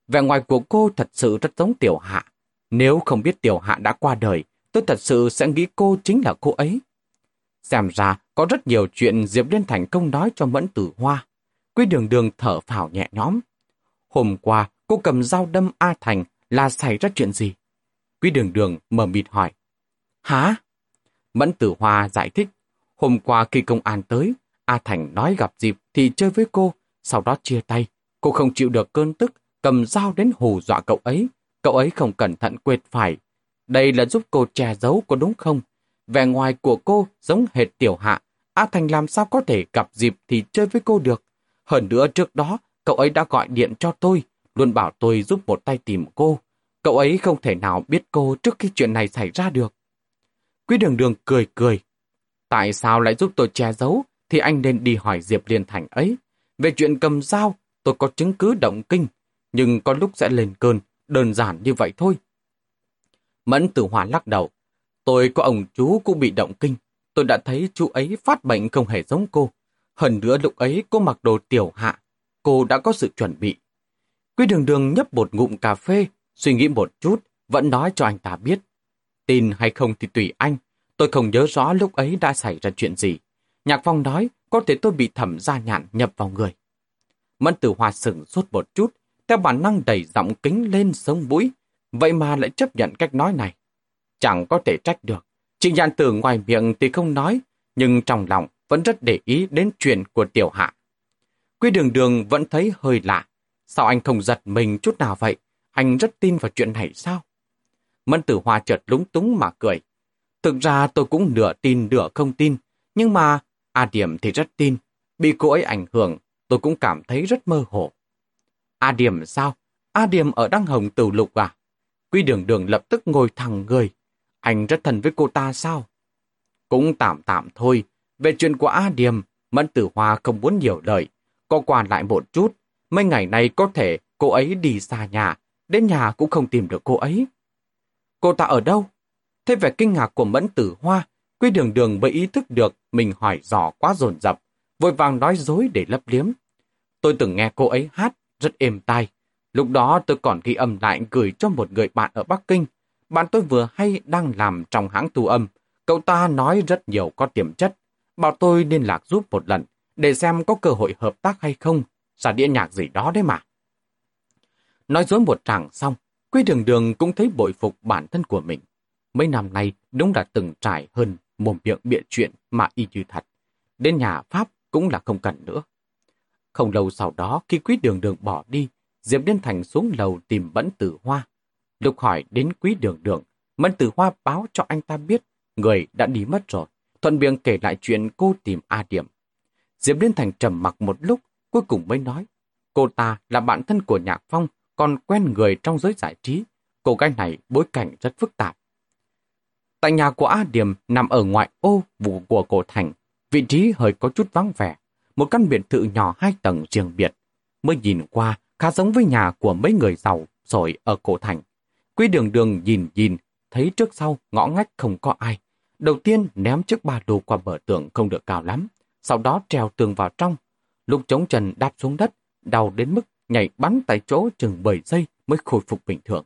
Vẻ ngoài của cô thật sự rất giống Tiểu Hạ. Nếu không biết Tiểu Hạ đã qua đời, tôi thật sự sẽ nghĩ cô chính là cô ấy. Xem ra có rất nhiều chuyện Diệp Liên Thành không nói cho Mẫn Tử Hoa. Quy đường đường thở phào nhẹ nhõm. Hôm qua, cô cầm dao đâm A Thành là xảy ra chuyện gì? Quý đường đường mở mịt hỏi. Hả? Mẫn tử hoa giải thích. Hôm qua khi công an tới, A Thành nói gặp dịp thì chơi với cô, sau đó chia tay. Cô không chịu được cơn tức, cầm dao đến hù dọa cậu ấy. Cậu ấy không cẩn thận quệt phải. Đây là giúp cô che giấu có đúng không? Vẻ ngoài của cô giống hệt tiểu hạ. A Thành làm sao có thể gặp dịp thì chơi với cô được. Hơn nữa trước đó, cậu ấy đã gọi điện cho tôi, luôn bảo tôi giúp một tay tìm cô. Cậu ấy không thể nào biết cô trước khi chuyện này xảy ra được. Quý đường đường cười cười. Tại sao lại giúp tôi che giấu? Thì anh nên đi hỏi Diệp Liên Thành ấy. Về chuyện cầm dao, tôi có chứng cứ động kinh, nhưng có lúc sẽ lên cơn, đơn giản như vậy thôi. Mẫn tử hòa lắc đầu. Tôi có ông chú cũng bị động kinh. Tôi đã thấy chú ấy phát bệnh không hề giống cô. Hơn nữa lúc ấy cô mặc đồ tiểu hạ. Cô đã có sự chuẩn bị. Quý đường đường nhấp một ngụm cà phê, suy nghĩ một chút, vẫn nói cho anh ta biết. Tin hay không thì tùy anh. Tôi không nhớ rõ lúc ấy đã xảy ra chuyện gì. Nhạc Phong nói có thể tôi bị thẩm gia nhạn nhập vào người. Mẫn tử hòa sửng suốt một chút, theo bản năng đẩy giọng kính lên sống mũi, vậy mà lại chấp nhận cách nói này. Chẳng có thể trách được. Trịnh nhạn tử ngoài miệng thì không nói, nhưng trong lòng vẫn rất để ý đến chuyện của tiểu hạ. Quy đường đường vẫn thấy hơi lạ. Sao anh không giật mình chút nào vậy? Anh rất tin vào chuyện này sao? Mẫn tử hòa chợt lúng túng mà cười. Thực ra tôi cũng nửa tin nửa không tin, nhưng mà A Điểm thì rất tin. Bị cô ấy ảnh hưởng, tôi cũng cảm thấy rất mơ hồ. A Điểm sao? A Điểm ở Đăng Hồng Tử Lục à? Quy đường đường lập tức ngồi thẳng người. Anh rất thân với cô ta sao? Cũng tạm tạm thôi. Về chuyện của A Điểm, Mẫn Tử Hoa không muốn nhiều lời. Có qua lại một chút. Mấy ngày nay có thể cô ấy đi xa nhà. Đến nhà cũng không tìm được cô ấy. Cô ta ở đâu? Thế vẻ kinh ngạc của Mẫn Tử Hoa, Quy đường đường mới ý thức được mình hỏi dò quá dồn dập, vội vàng nói dối để lấp liếm. Tôi từng nghe cô ấy hát, rất êm tai. Lúc đó tôi còn ghi âm lại gửi cho một người bạn ở Bắc Kinh. Bạn tôi vừa hay đang làm trong hãng thu âm. Cậu ta nói rất nhiều có tiềm chất. Bảo tôi liên lạc giúp một lần, để xem có cơ hội hợp tác hay không. xả đĩa nhạc gì đó đấy mà. Nói dối một tràng xong, Quy đường đường cũng thấy bội phục bản thân của mình. Mấy năm nay đúng là từng trải hơn mồm miệng bịa chuyện mà y như thật. Đến nhà Pháp cũng là không cần nữa. Không lâu sau đó, khi quý đường đường bỏ đi, Diệp Liên Thành xuống lầu tìm Mẫn Tử Hoa. Lúc hỏi đến quý đường đường, Mẫn Tử Hoa báo cho anh ta biết người đã đi mất rồi, thuận miệng kể lại chuyện cô tìm A Điểm. Diệp Liên Thành trầm mặc một lúc, cuối cùng mới nói, cô ta là bạn thân của Nhạc Phong, còn quen người trong giới giải trí. Cô gái này bối cảnh rất phức tạp. Tại nhà của A Điểm nằm ở ngoại ô vụ của cổ thành, vị trí hơi có chút vắng vẻ, một căn biệt thự nhỏ hai tầng riêng biệt. Mới nhìn qua, khá giống với nhà của mấy người giàu rồi ở cổ thành. Quý đường đường nhìn nhìn, thấy trước sau ngõ ngách không có ai. Đầu tiên ném chiếc ba lô qua bờ tường không được cao lắm, sau đó treo tường vào trong. Lúc chống trần đạp xuống đất, đau đến mức nhảy bắn tại chỗ chừng 7 giây mới khôi phục bình thường.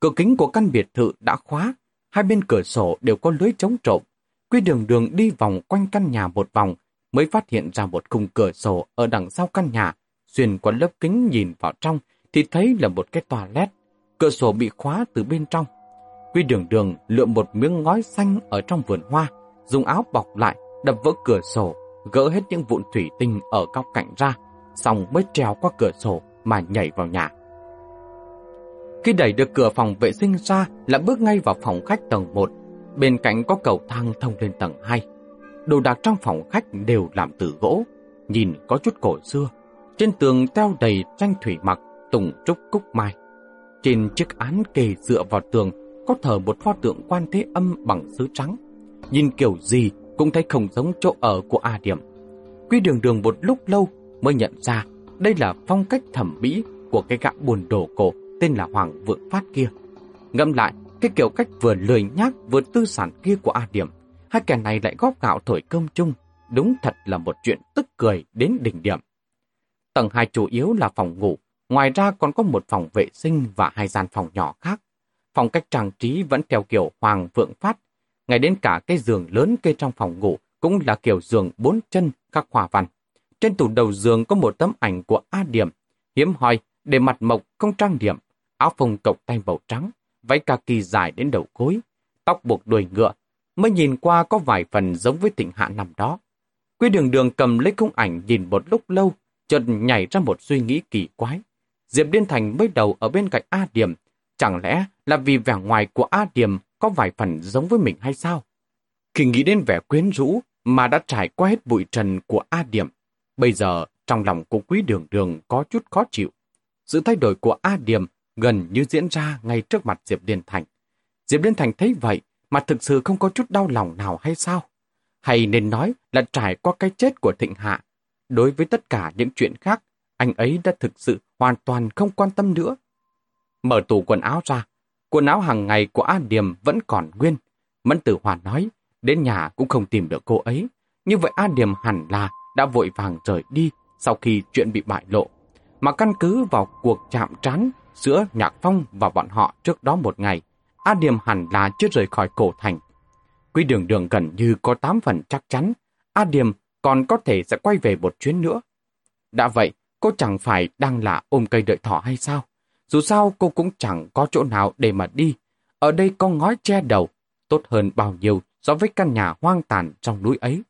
Cửa kính của căn biệt thự đã khóa, hai bên cửa sổ đều có lưới chống trộm. Quy đường đường đi vòng quanh căn nhà một vòng, mới phát hiện ra một khung cửa sổ ở đằng sau căn nhà. Xuyên qua lớp kính nhìn vào trong, thì thấy là một cái toilet. Cửa sổ bị khóa từ bên trong. Quy đường đường lượm một miếng ngói xanh ở trong vườn hoa, dùng áo bọc lại, đập vỡ cửa sổ, gỡ hết những vụn thủy tinh ở góc cạnh ra, xong mới trèo qua cửa sổ mà nhảy vào nhà. Khi đẩy được cửa phòng vệ sinh ra là bước ngay vào phòng khách tầng 1. Bên cạnh có cầu thang thông lên tầng 2. Đồ đạc trong phòng khách đều làm từ gỗ, nhìn có chút cổ xưa. Trên tường treo đầy tranh thủy mặc, tùng trúc cúc mai. Trên chiếc án kề dựa vào tường có thờ một pho tượng quan thế âm bằng sứ trắng. Nhìn kiểu gì cũng thấy không giống chỗ ở của A Điểm. Quy đường đường một lúc lâu mới nhận ra đây là phong cách thẩm mỹ của cái gã buồn đồ cổ tên là Hoàng Vượng Phát kia. ngẫm lại, cái kiểu cách vừa lười nhác vừa tư sản kia của A Điểm, hai kẻ này lại góp gạo thổi cơm chung, đúng thật là một chuyện tức cười đến đỉnh điểm. Tầng 2 chủ yếu là phòng ngủ, ngoài ra còn có một phòng vệ sinh và hai gian phòng nhỏ khác. Phòng cách trang trí vẫn theo kiểu Hoàng Vượng Phát, ngay đến cả cái giường lớn kê trong phòng ngủ cũng là kiểu giường bốn chân khắc hòa văn. Trên tủ đầu giường có một tấm ảnh của A Điểm, hiếm hoi để mặt mộc không trang điểm, áo phông cộc tay màu trắng, váy kaki dài đến đầu gối, tóc buộc đuôi ngựa, mới nhìn qua có vài phần giống với tỉnh hạ nằm đó. Quy đường đường cầm lấy khung ảnh nhìn một lúc lâu, chợt nhảy ra một suy nghĩ kỳ quái. Diệp Điên Thành mới đầu ở bên cạnh A Điểm, Chẳng lẽ là vì vẻ ngoài của A Điểm có vài phần giống với mình hay sao? Khi nghĩ đến vẻ quyến rũ mà đã trải qua hết bụi trần của A Điểm, bây giờ trong lòng của quý đường đường có chút khó chịu. Sự thay đổi của A Điểm gần như diễn ra ngay trước mặt Diệp Liên Thành. Diệp Liên Thành thấy vậy mà thực sự không có chút đau lòng nào hay sao? Hay nên nói là trải qua cái chết của Thịnh Hạ. Đối với tất cả những chuyện khác, anh ấy đã thực sự hoàn toàn không quan tâm nữa. Mở tủ quần áo ra, quần áo hàng ngày của A Điềm vẫn còn nguyên. Mẫn Tử Hoàn nói, đến nhà cũng không tìm được cô ấy. Như vậy A Điềm hẳn là đã vội vàng rời đi sau khi chuyện bị bại lộ. Mà căn cứ vào cuộc chạm trán giữa Nhạc Phong và bọn họ trước đó một ngày, A Điềm hẳn là chưa rời khỏi cổ thành. Quy đường đường gần như có 8 phần chắc chắn, A Điềm còn có thể sẽ quay về một chuyến nữa. Đã vậy, cô chẳng phải đang là ôm cây đợi thỏ hay sao? Dù sao cô cũng chẳng có chỗ nào để mà đi. Ở đây có ngói che đầu, tốt hơn bao nhiêu so với căn nhà hoang tàn trong núi ấy.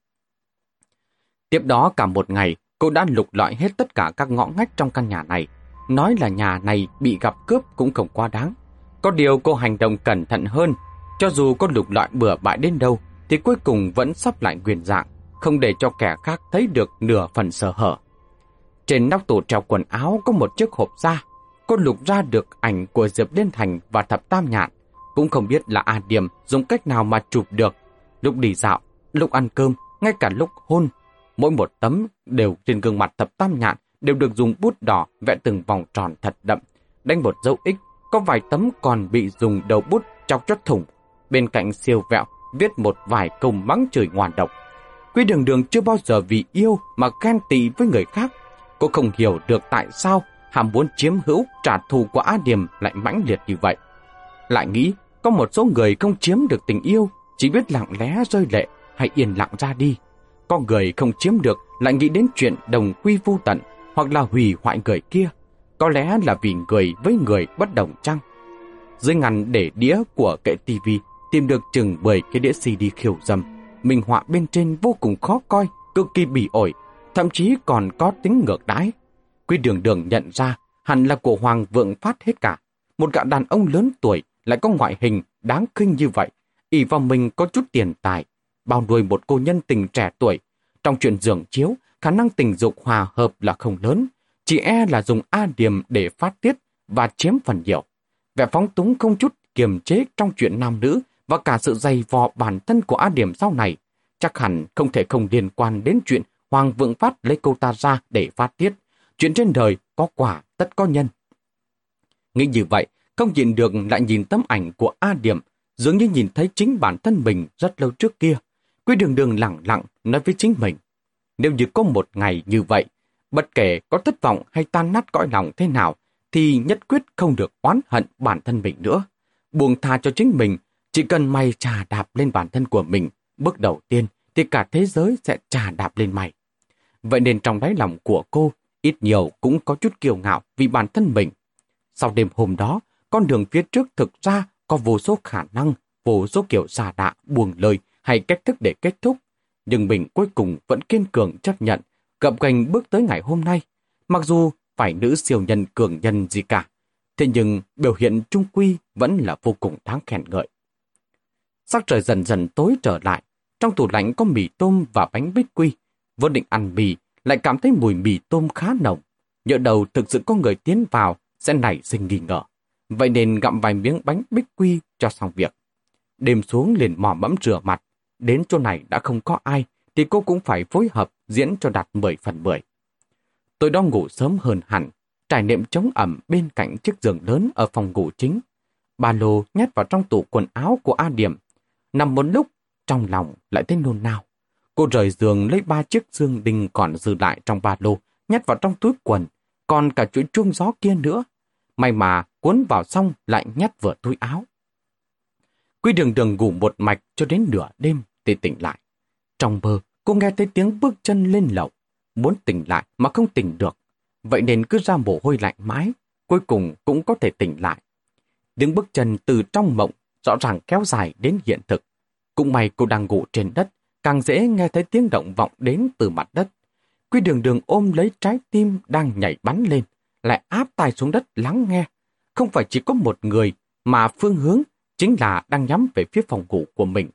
Tiếp đó cả một ngày, cô đã lục lọi hết tất cả các ngõ ngách trong căn nhà này. Nói là nhà này bị gặp cướp cũng không quá đáng. Có điều cô hành động cẩn thận hơn. Cho dù có lục loại bừa bãi đến đâu, thì cuối cùng vẫn sắp lại nguyên dạng, không để cho kẻ khác thấy được nửa phần sở hở. Trên nóc tủ treo quần áo có một chiếc hộp da. Cô lục ra được ảnh của Diệp Liên Thành và Thập Tam Nhạn. Cũng không biết là A Điểm dùng cách nào mà chụp được. Lúc đi dạo, lúc ăn cơm, ngay cả lúc hôn. Mỗi một tấm đều trên gương mặt Thập Tam Nhạn đều được dùng bút đỏ vẽ từng vòng tròn thật đậm, đánh một dấu X. Có vài tấm còn bị dùng đầu bút chọc cho thủng. Bên cạnh siêu vẹo, viết một vài câu mắng chửi ngoan độc. Quy đường đường chưa bao giờ vì yêu mà ghen tị với người khác. Cô không hiểu được tại sao hàm muốn chiếm hữu trả thù của A Điềm lại mãnh liệt như vậy. Lại nghĩ có một số người không chiếm được tình yêu, chỉ biết lặng lẽ rơi lệ hay yên lặng ra đi. Có người không chiếm được lại nghĩ đến chuyện đồng quy vô tận hoặc là hủy hoại người kia. Có lẽ là vì người với người bất đồng chăng? Dưới ngăn để đĩa của kệ tivi tìm được chừng 10 cái đĩa CD khiêu dâm. Minh họa bên trên vô cùng khó coi, cực kỳ bỉ ổi, thậm chí còn có tính ngược đái. Quy đường đường nhận ra hẳn là của Hoàng Vượng Phát hết cả. Một gã đàn ông lớn tuổi lại có ngoại hình đáng khinh như vậy, ỷ vào mình có chút tiền tài, bao nuôi một cô nhân tình trẻ tuổi. Trong chuyện giường chiếu, khả năng tình dục hòa hợp là không lớn, chỉ e là dùng A điểm để phát tiết và chiếm phần nhiều. Vẻ phóng túng không chút kiềm chế trong chuyện nam nữ và cả sự dày vò bản thân của A điểm sau này, chắc hẳn không thể không liên quan đến chuyện Hoàng Vượng Phát lấy cô ta ra để phát tiết. Chuyện trên đời có quả tất có nhân. Nghĩ như vậy, không nhìn được lại nhìn tấm ảnh của A Điểm, dường như nhìn thấy chính bản thân mình rất lâu trước kia. Quy đường đường lặng lặng nói với chính mình. Nếu như có một ngày như vậy, bất kể có thất vọng hay tan nát cõi lòng thế nào, thì nhất quyết không được oán hận bản thân mình nữa. Buông tha cho chính mình, chỉ cần mày trà đạp lên bản thân của mình, bước đầu tiên thì cả thế giới sẽ trà đạp lên mày. Vậy nên trong đáy lòng của cô, ít nhiều cũng có chút kiêu ngạo vì bản thân mình. Sau đêm hôm đó, con đường phía trước thực ra có vô số khả năng, vô số kiểu xà đạ, buồn lời hay cách thức để kết thúc. Nhưng mình cuối cùng vẫn kiên cường chấp nhận, gập gành bước tới ngày hôm nay. Mặc dù phải nữ siêu nhân cường nhân gì cả, thế nhưng biểu hiện trung quy vẫn là vô cùng đáng khen ngợi. Sắc trời dần dần tối trở lại, trong tủ lạnh có mì tôm và bánh bích quy. Vốn định ăn mì, lại cảm thấy mùi mì tôm khá nồng. Nhỡ đầu thực sự có người tiến vào, sẽ nảy sinh nghi ngờ. Vậy nên gặm vài miếng bánh bích quy cho xong việc. Đêm xuống liền mò mẫm rửa mặt. Đến chỗ này đã không có ai, thì cô cũng phải phối hợp diễn cho đạt 10 phần 10. Tôi đo ngủ sớm hơn hẳn, trải niệm chống ẩm bên cạnh chiếc giường lớn ở phòng ngủ chính. Ba lô nhét vào trong tủ quần áo của A Điểm. Nằm một lúc, trong lòng lại thấy nôn nao. Cô rời giường lấy ba chiếc dương đinh còn dư lại trong ba lô, nhét vào trong túi quần, còn cả chuỗi chuông gió kia nữa. May mà cuốn vào xong lại nhét vừa túi áo. Quy đường đường ngủ một mạch cho đến nửa đêm thì tỉnh lại. Trong mơ, cô nghe thấy tiếng bước chân lên lầu. Muốn tỉnh lại mà không tỉnh được. Vậy nên cứ ra mồ hôi lạnh mái, cuối cùng cũng có thể tỉnh lại. Tiếng bước chân từ trong mộng rõ ràng kéo dài đến hiện thực. Cũng may cô đang ngủ trên đất, càng dễ nghe thấy tiếng động vọng đến từ mặt đất. Quy đường đường ôm lấy trái tim đang nhảy bắn lên, lại áp tay xuống đất lắng nghe. không phải chỉ có một người, mà phương hướng chính là đang nhắm về phía phòng ngủ của mình.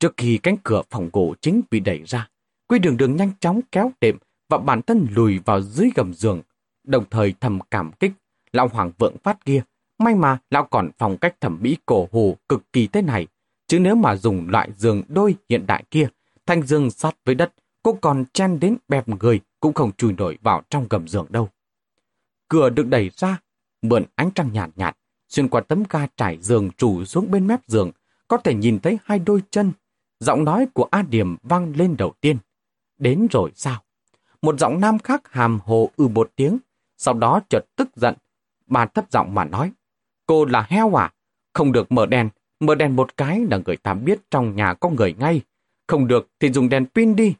Trước khi cánh cửa phòng ngủ chính bị đẩy ra, Quy đường đường nhanh chóng kéo đệm và bản thân lùi vào dưới gầm giường, đồng thời thầm cảm kích lão hoàng vượng phát kia. May mà lão còn phong cách thẩm mỹ cổ hồ cực kỳ thế này, chứ nếu mà dùng loại giường đôi hiện đại kia, thanh dương sát với đất, cô còn chen đến bẹp người cũng không chui nổi vào trong gầm giường đâu. Cửa được đẩy ra, mượn ánh trăng nhạt nhạt, xuyên qua tấm ga trải giường trù xuống bên mép giường, có thể nhìn thấy hai đôi chân. Giọng nói của A Điểm vang lên đầu tiên. Đến rồi sao? Một giọng nam khác hàm hồ ư một tiếng, sau đó chợt tức giận. Bà thấp giọng mà nói, cô là heo à? Không được mở đèn, mở đèn một cái là người ta biết trong nhà có người ngay. Không được thì dùng đèn pin đi.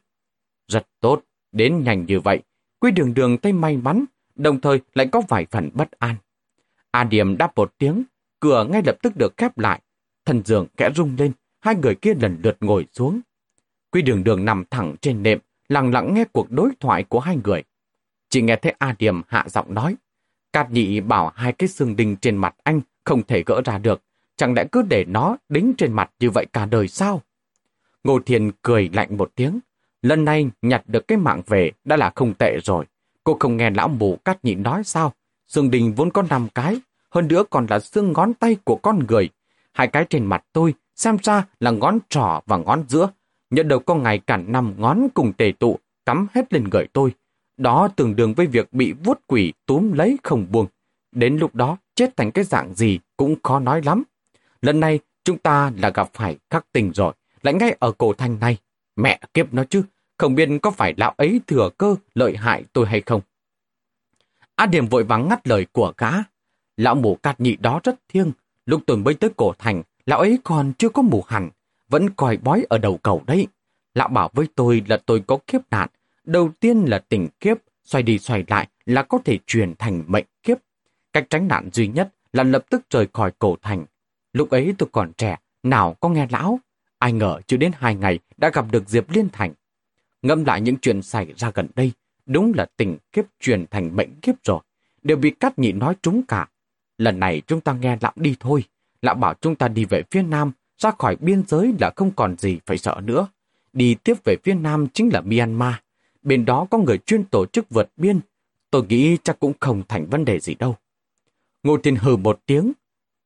Rất tốt, đến nhanh như vậy. Quy đường đường tay may mắn, đồng thời lại có vài phần bất an. A Điểm đáp một tiếng, cửa ngay lập tức được khép lại. Thần giường kẽ rung lên, hai người kia lần lượt ngồi xuống. Quy đường đường nằm thẳng trên nệm, lặng lặng nghe cuộc đối thoại của hai người. Chỉ nghe thấy A Điềm hạ giọng nói. Cát nhị bảo hai cái xương đinh trên mặt anh không thể gỡ ra được. Chẳng lẽ cứ để nó đính trên mặt như vậy cả đời sao? Ngô Thiền cười lạnh một tiếng. Lần này nhặt được cái mạng về đã là không tệ rồi. Cô không nghe lão mù cát nhị nói sao? Xương đình vốn có 5 cái, hơn nữa còn là xương ngón tay của con người. Hai cái trên mặt tôi, xem ra là ngón trỏ và ngón giữa. Nhận đầu có ngày cả năm ngón cùng tề tụ, cắm hết lên người tôi. Đó tương đương với việc bị vuốt quỷ túm lấy không buông. Đến lúc đó, chết thành cái dạng gì cũng khó nói lắm. Lần này, chúng ta là gặp phải khắc tình rồi, lại ngay ở cổ thanh này. Mẹ kiếp nó chứ, không biết có phải lão ấy thừa cơ lợi hại tôi hay không. A Điểm vội vắng ngắt lời của gã. Lão mù cạt nhị đó rất thiêng. Lúc tôi mới tới cổ thành, lão ấy còn chưa có mù hẳn. Vẫn coi bói ở đầu cầu đấy. Lão bảo với tôi là tôi có kiếp nạn. Đầu tiên là tình kiếp, xoay đi xoay lại là có thể chuyển thành mệnh kiếp. Cách tránh nạn duy nhất là lập tức rời khỏi cổ thành. Lúc ấy tôi còn trẻ, nào có nghe lão. Ai ngờ chưa đến hai ngày đã gặp được Diệp Liên Thành. Ngâm lại những chuyện xảy ra gần đây, Đúng là tình kiếp truyền thành mệnh kiếp rồi. Đều bị cắt nhị nói trúng cả. Lần này chúng ta nghe lão đi thôi. Lão bảo chúng ta đi về phía nam, ra khỏi biên giới là không còn gì phải sợ nữa. Đi tiếp về phía nam chính là Myanmar. Bên đó có người chuyên tổ chức vượt biên. Tôi nghĩ chắc cũng không thành vấn đề gì đâu. Ngô Thiên hừ một tiếng.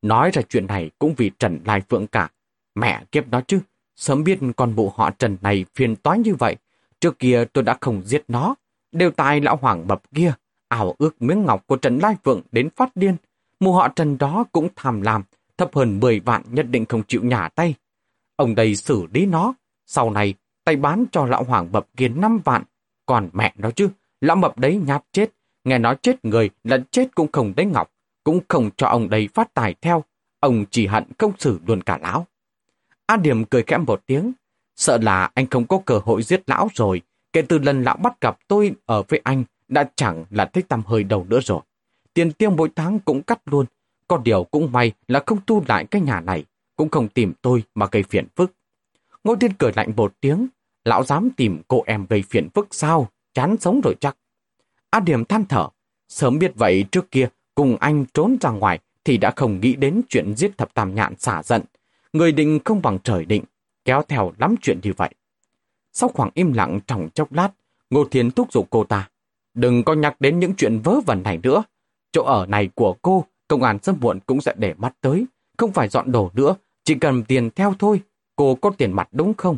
Nói ra chuyện này cũng vì Trần Lai Phượng cả. Mẹ kiếp nó chứ. Sớm biết con bộ họ Trần này phiền toái như vậy. Trước kia tôi đã không giết nó. Đều tài lão hoàng bập kia, ảo ước miếng ngọc của Trần Lai Phượng đến phát điên. Mù họ Trần đó cũng tham lam, thấp hơn 10 vạn nhất định không chịu nhả tay. Ông đây xử lý nó, sau này tay bán cho lão hoàng bập kia 5 vạn. Còn mẹ nó chứ, lão mập đấy nhát chết, nghe nói chết người là chết cũng không đấy ngọc, cũng không cho ông đây phát tài theo. Ông chỉ hận không xử luôn cả lão. A Điểm cười khẽ một tiếng, sợ là anh không có cơ hội giết lão rồi, Kể từ lần lão bắt gặp tôi ở với anh đã chẳng là thích tăm hơi đầu nữa rồi. Tiền tiêu mỗi tháng cũng cắt luôn. Có điều cũng may là không tu lại cái nhà này, cũng không tìm tôi mà gây phiền phức. Ngô Thiên cười lạnh một tiếng, lão dám tìm cô em gây phiền phức sao, chán sống rồi chắc. A Điểm than thở, sớm biết vậy trước kia cùng anh trốn ra ngoài thì đã không nghĩ đến chuyện giết thập tam nhạn xả giận. Người định không bằng trời định, kéo theo lắm chuyện như vậy. Sau khoảng im lặng trong chốc lát, Ngô Thiên thúc giục cô ta. Đừng có nhắc đến những chuyện vớ vẩn này nữa. Chỗ ở này của cô, công an sớm muộn cũng sẽ để mắt tới. Không phải dọn đồ nữa, chỉ cần tiền theo thôi. Cô có tiền mặt đúng không?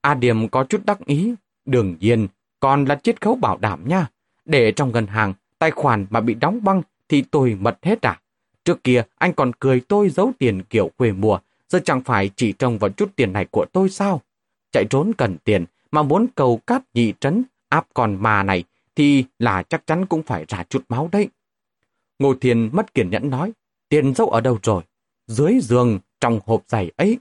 A Điềm có chút đắc ý. Đương nhiên, còn là chiết khấu bảo đảm nha. Để trong ngân hàng, tài khoản mà bị đóng băng thì tôi mật hết à? Trước kia anh còn cười tôi giấu tiền kiểu quê mùa, giờ chẳng phải chỉ trông vào chút tiền này của tôi sao? chạy trốn cần tiền, mà muốn cầu cát nhị trấn áp con mà này thì là chắc chắn cũng phải ra chút máu đấy. Ngô Thiên mất kiên nhẫn nói, tiền dâu ở đâu rồi? Dưới giường, trong hộp giày ấy.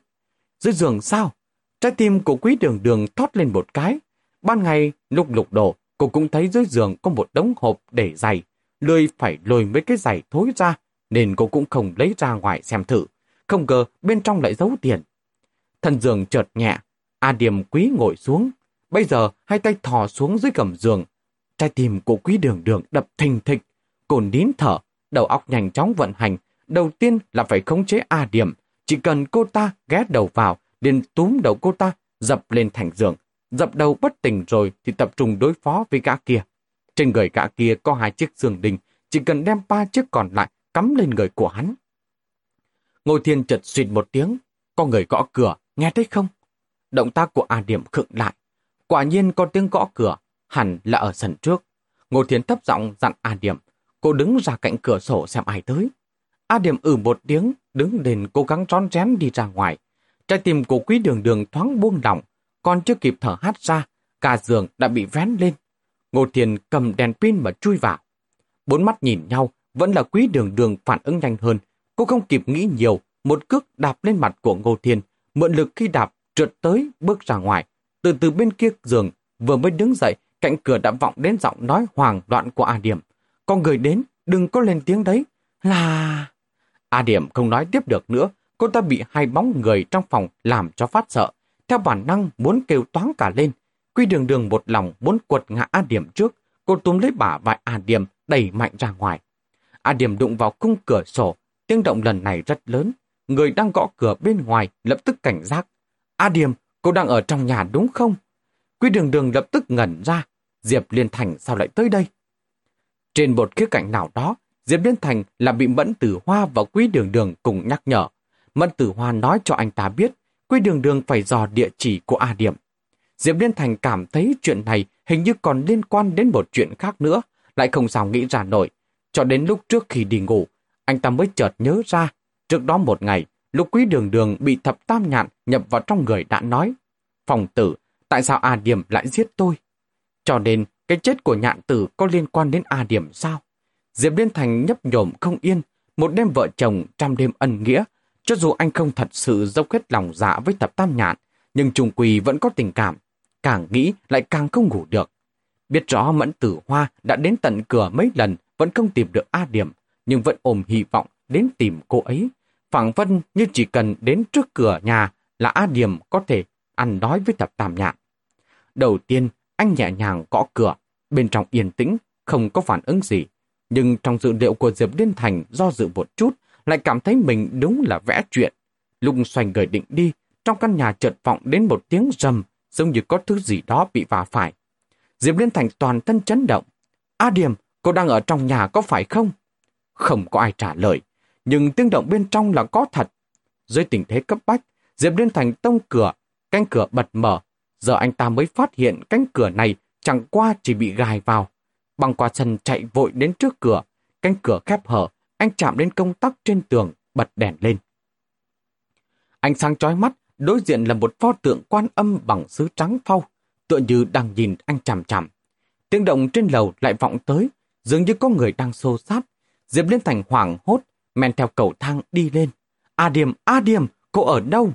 Dưới giường sao? Trái tim của quý đường đường thoát lên một cái. Ban ngày, lúc lục đổ, cô cũng thấy dưới giường có một đống hộp để giày. Lười phải lôi mấy cái giày thối ra, nên cô cũng không lấy ra ngoài xem thử. Không ngờ bên trong lại giấu tiền. Thần giường chợt nhẹ, A Điềm quý ngồi xuống. Bây giờ hai tay thò xuống dưới gầm giường. Trái tim của quý đường đường đập thình thịch. Cô nín thở, đầu óc nhanh chóng vận hành. Đầu tiên là phải khống chế A điểm. Chỉ cần cô ta ghé đầu vào, liền túm đầu cô ta, dập lên thành giường. Dập đầu bất tỉnh rồi thì tập trung đối phó với gã kia. Trên người gã kia có hai chiếc giường đình, chỉ cần đem ba chiếc còn lại cắm lên người của hắn. Ngô Thiên chợt xịt một tiếng, có người gõ cửa, nghe thấy không? Động tác của A Điểm khựng lại. Quả nhiên có tiếng gõ cửa, hẳn là ở sân trước. Ngô Thiên thấp giọng dặn A Điểm, cô đứng ra cạnh cửa sổ xem ai tới. A Điểm ử một tiếng, đứng lên cố gắng trón chén đi ra ngoài. Trái tim của quý đường đường thoáng buông lỏng, còn chưa kịp thở hát ra, cả giường đã bị vén lên. Ngô thiền cầm đèn pin mà chui vào. Bốn mắt nhìn nhau, vẫn là quý đường đường phản ứng nhanh hơn. Cô không kịp nghĩ nhiều, một cước đạp lên mặt của Ngô Thiên, mượn lực khi đạp, trượt tới, bước ra ngoài. Từ từ bên kia giường, vừa mới đứng dậy, cạnh cửa đã vọng đến giọng nói hoàng loạn của A Điểm. Con người đến, đừng có lên tiếng đấy. Là... A Điểm không nói tiếp được nữa, cô ta bị hai bóng người trong phòng làm cho phát sợ. Theo bản năng muốn kêu toán cả lên. Quy đường đường một lòng muốn quật ngã A Điểm trước, cô túm lấy bả vai A Điểm đẩy mạnh ra ngoài. A Điểm đụng vào cung cửa sổ, tiếng động lần này rất lớn. Người đang gõ cửa bên ngoài lập tức cảnh giác. A Điểm, cô đang ở trong nhà đúng không? Quy đường đường lập tức ngẩn ra. Diệp Liên Thành sao lại tới đây? Trên một khía cạnh nào đó, Diệp Liên Thành là bị Mẫn Tử Hoa và Quý Đường Đường cùng nhắc nhở. Mẫn Tử Hoa nói cho anh ta biết Quý Đường Đường phải dò địa chỉ của A Điểm. Diệp Liên Thành cảm thấy chuyện này hình như còn liên quan đến một chuyện khác nữa, lại không sao nghĩ ra nổi. Cho đến lúc trước khi đi ngủ, anh ta mới chợt nhớ ra. Trước đó một ngày, lúc Quý Đường Đường bị thập tam nhạn nhập vào trong người đã nói Phòng tử, tại sao A Điểm lại giết tôi? Cho nên, cái chết của nhạn tử có liên quan đến A Điểm sao? Diệp Liên Thành nhấp nhổm không yên, một đêm vợ chồng trăm đêm ân nghĩa. Cho dù anh không thật sự dốc hết lòng dạ với thập tam nhạn, nhưng trùng quỳ vẫn có tình cảm. Càng nghĩ lại càng không ngủ được. Biết rõ Mẫn Tử Hoa đã đến tận cửa mấy lần vẫn không tìm được A Điểm, nhưng vẫn ôm hy vọng đến tìm cô ấy. phảng vân như chỉ cần đến trước cửa nhà là A Điểm có thể ăn nói với thập tam nhạn. Đầu tiên, anh nhẹ nhàng gõ cửa, bên trong yên tĩnh, không có phản ứng gì. Nhưng trong dự liệu của Diệp Liên Thành do dự một chút, lại cảm thấy mình đúng là vẽ chuyện. Lúc xoành người định đi, trong căn nhà chợt vọng đến một tiếng rầm, giống như có thứ gì đó bị vả phải. Diệp Liên Thành toàn thân chấn động. A Điềm, cô đang ở trong nhà có phải không? Không có ai trả lời, nhưng tiếng động bên trong là có thật. Dưới tình thế cấp bách, Diệp Liên Thành tông cửa, cánh cửa bật mở. Giờ anh ta mới phát hiện cánh cửa này chẳng qua chỉ bị gài vào. Bằng qua sân chạy vội đến trước cửa, cánh cửa khép hở, anh chạm đến công tắc trên tường, bật đèn lên. Ánh sáng chói mắt, đối diện là một pho tượng quan âm bằng sứ trắng phau, tựa như đang nhìn anh chằm chằm. Tiếng động trên lầu lại vọng tới, dường như có người đang xô sát. Diệp Liên Thành hoảng hốt, men theo cầu thang đi lên. A Điềm, A Điềm, cô ở đâu?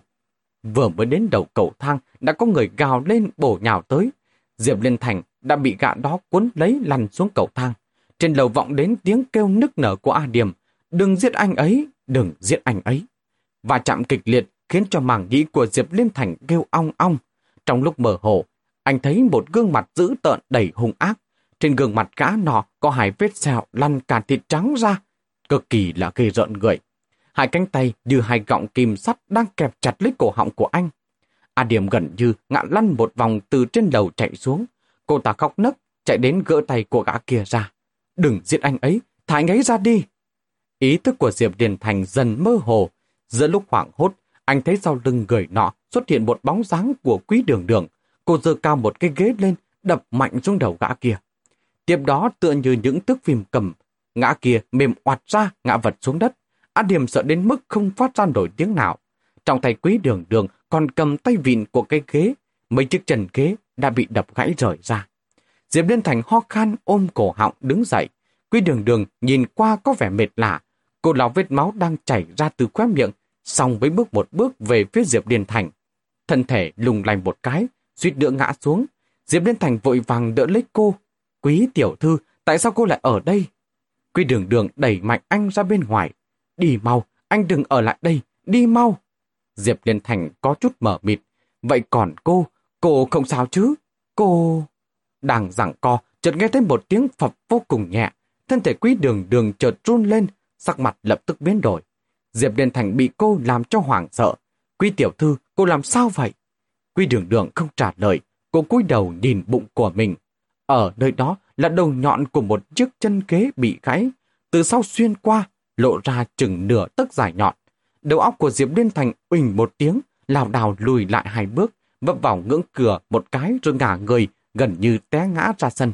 Vừa mới đến đầu cầu thang, đã có người gào lên bổ nhào tới. Diệp Liên Thành đã bị gã đó cuốn lấy lăn xuống cầu thang. Trên lầu vọng đến tiếng kêu nức nở của A Điềm. Đừng giết anh ấy, đừng giết anh ấy. Và chạm kịch liệt khiến cho màng nhĩ của Diệp Liên Thành kêu ong ong. Trong lúc mở hồ, anh thấy một gương mặt dữ tợn đầy hung ác. Trên gương mặt gã nọ có hai vết sẹo lăn cả thịt trắng ra, cực kỳ là gây rợn người. Hai cánh tay như hai gọng kim sắt đang kẹp chặt lấy cổ họng của anh. A Điểm gần như ngã lăn một vòng từ trên đầu chạy xuống. Cô ta khóc nấc, chạy đến gỡ tay của gã kia ra. Đừng giết anh ấy, thả anh ấy ra đi. Ý thức của Diệp Điền Thành dần mơ hồ. Giữa lúc hoảng hốt, anh thấy sau lưng người nọ xuất hiện một bóng dáng của quý đường đường. Cô giơ cao một cái ghế lên, đập mạnh xuống đầu gã kia. Tiếp đó tựa như những thước phim cầm, ngã kia mềm oạt ra, ngã vật xuống đất. An Điểm sợ đến mức không phát ra nổi tiếng nào. Trong tay quý đường đường còn cầm tay vịn của cái ghế, mấy chiếc trần ghế đã bị đập gãy rời ra. Diệp Liên Thành ho khan ôm cổ họng đứng dậy. Quý đường đường nhìn qua có vẻ mệt lạ. Cô lão vết máu đang chảy ra từ khóe miệng, xong với bước một bước về phía Diệp Liên Thành. Thân thể lùng lành một cái, suýt nữa ngã xuống. Diệp Liên Thành vội vàng đỡ lấy cô. Quý tiểu thư, tại sao cô lại ở đây? Quý đường đường đẩy mạnh anh ra bên ngoài. Đi mau, anh đừng ở lại đây, đi mau. Diệp Liên Thành có chút mở mịt. Vậy còn cô, cô không sao chứ? Cô... Đang giảng co, chợt nghe thấy một tiếng phập vô cùng nhẹ. thân thể quý đường đường chợt run lên, sắc mặt lập tức biến đổi. Diệp Liên Thành bị cô làm cho hoảng sợ. Quý tiểu thư, cô làm sao vậy? Quý đường đường không trả lời, cô cúi đầu nhìn bụng của mình. Ở nơi đó là đầu nhọn của một chiếc chân ghế bị gãy, từ sau xuyên qua, lộ ra chừng nửa tấc dài nhọn. Đầu óc của Diệp Liên Thành uỳnh một tiếng, lảo đảo lùi lại hai bước, vấp vào ngưỡng cửa một cái rồi ngả người, gần như té ngã ra sân.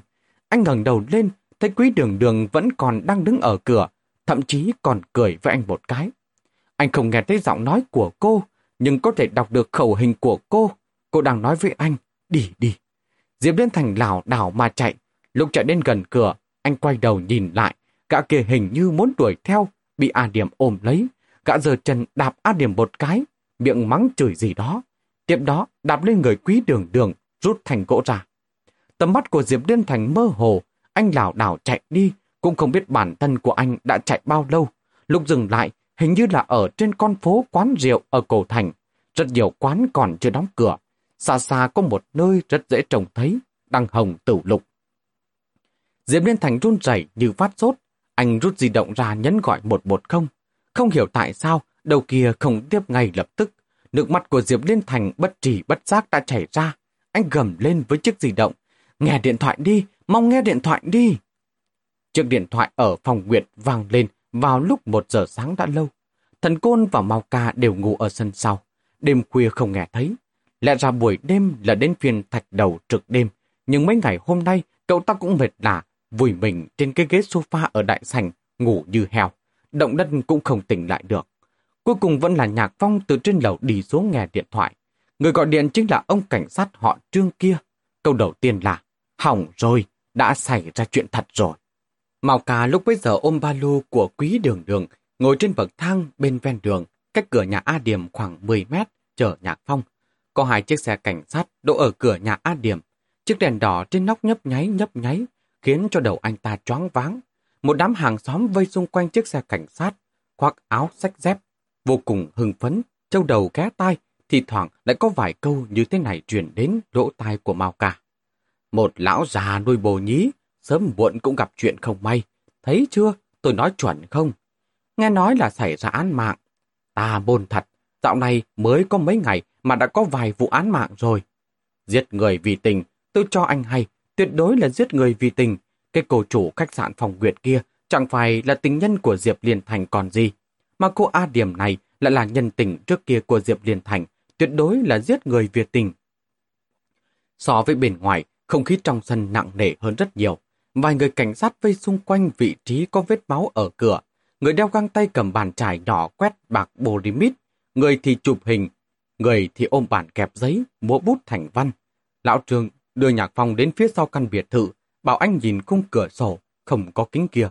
Anh ngẩng đầu lên, thấy quý đường đường vẫn còn đang đứng ở cửa, thậm chí còn cười với anh một cái. Anh không nghe thấy giọng nói của cô, nhưng có thể đọc được khẩu hình của cô. Cô đang nói với anh, đi đi. Diệp Liên Thành lảo đảo mà chạy. Lúc chạy đến gần cửa, anh quay đầu nhìn lại. Gã kia hình như muốn đuổi theo, bị A Điểm ôm lấy. Gã giờ chân đạp A Điểm một cái, miệng mắng chửi gì đó. Tiếp đó đạp lên người quý đường đường, rút thành gỗ ra. Tầm mắt của Diệp Liên Thành mơ hồ, anh lảo đảo chạy đi, cũng không biết bản thân của anh đã chạy bao lâu. Lúc dừng lại, hình như là ở trên con phố quán rượu ở cổ thành. Rất nhiều quán còn chưa đóng cửa. Xa xa có một nơi rất dễ trông thấy, đăng hồng tử lục. Diệp Liên Thành run rẩy như phát sốt, anh rút di động ra nhấn gọi 110. Không hiểu tại sao, đầu kia không tiếp ngay lập tức. Nước mắt của Diệp Liên Thành bất trì bất giác đã chảy ra. Anh gầm lên với chiếc di động. Nghe điện thoại đi, mong nghe điện thoại đi. Chiếc điện thoại ở phòng Nguyệt vang lên vào lúc một giờ sáng đã lâu. Thần Côn và Mao Ca đều ngủ ở sân sau. Đêm khuya không nghe thấy. Lẽ ra buổi đêm là đến phiên thạch đầu trực đêm. Nhưng mấy ngày hôm nay, cậu ta cũng mệt lạ, vùi mình trên cái ghế sofa ở đại sảnh, ngủ như heo. Động đất cũng không tỉnh lại được. Cuối cùng vẫn là Nhạc Phong từ trên lầu đi xuống nghe điện thoại. Người gọi điện chính là ông cảnh sát họ trương kia. Câu đầu tiên là, hỏng rồi, đã xảy ra chuyện thật rồi. Mao Cà lúc bấy giờ ôm ba lô của quý đường đường, ngồi trên bậc thang bên ven đường, cách cửa nhà A Điểm khoảng 10 mét, chờ Nhạc Phong. Có hai chiếc xe cảnh sát đỗ ở cửa nhà A Điểm. Chiếc đèn đỏ trên nóc nhấp nháy nhấp nháy, khiến cho đầu anh ta choáng váng. Một đám hàng xóm vây xung quanh chiếc xe cảnh sát, khoác áo sách dép, vô cùng hưng phấn, châu đầu ghé tai, thì thoảng lại có vài câu như thế này truyền đến lỗ tai của Mao Cả. Một lão già nuôi bồ nhí, sớm muộn cũng gặp chuyện không may. Thấy chưa, tôi nói chuẩn không? Nghe nói là xảy ra án mạng. Ta bôn thật, dạo này mới có mấy ngày mà đã có vài vụ án mạng rồi. Giết người vì tình, tôi cho anh hay, tuyệt đối là giết người vì tình. Cái cô chủ khách sạn phòng Nguyệt kia chẳng phải là tình nhân của Diệp Liên Thành còn gì. Mà cô A Điểm này lại là nhân tình trước kia của Diệp Liên Thành, tuyệt đối là giết người vì tình. So với bên ngoài, không khí trong sân nặng nề hơn rất nhiều. Vài người cảnh sát vây xung quanh vị trí có vết máu ở cửa. Người đeo găng tay cầm bàn chải nhỏ quét bạc bồ limit. Người thì chụp hình. Người thì ôm bản kẹp giấy, múa bút thành văn. Lão Trương đưa Nhạc Phong đến phía sau căn biệt thự, bảo anh nhìn khung cửa sổ, không có kính kia.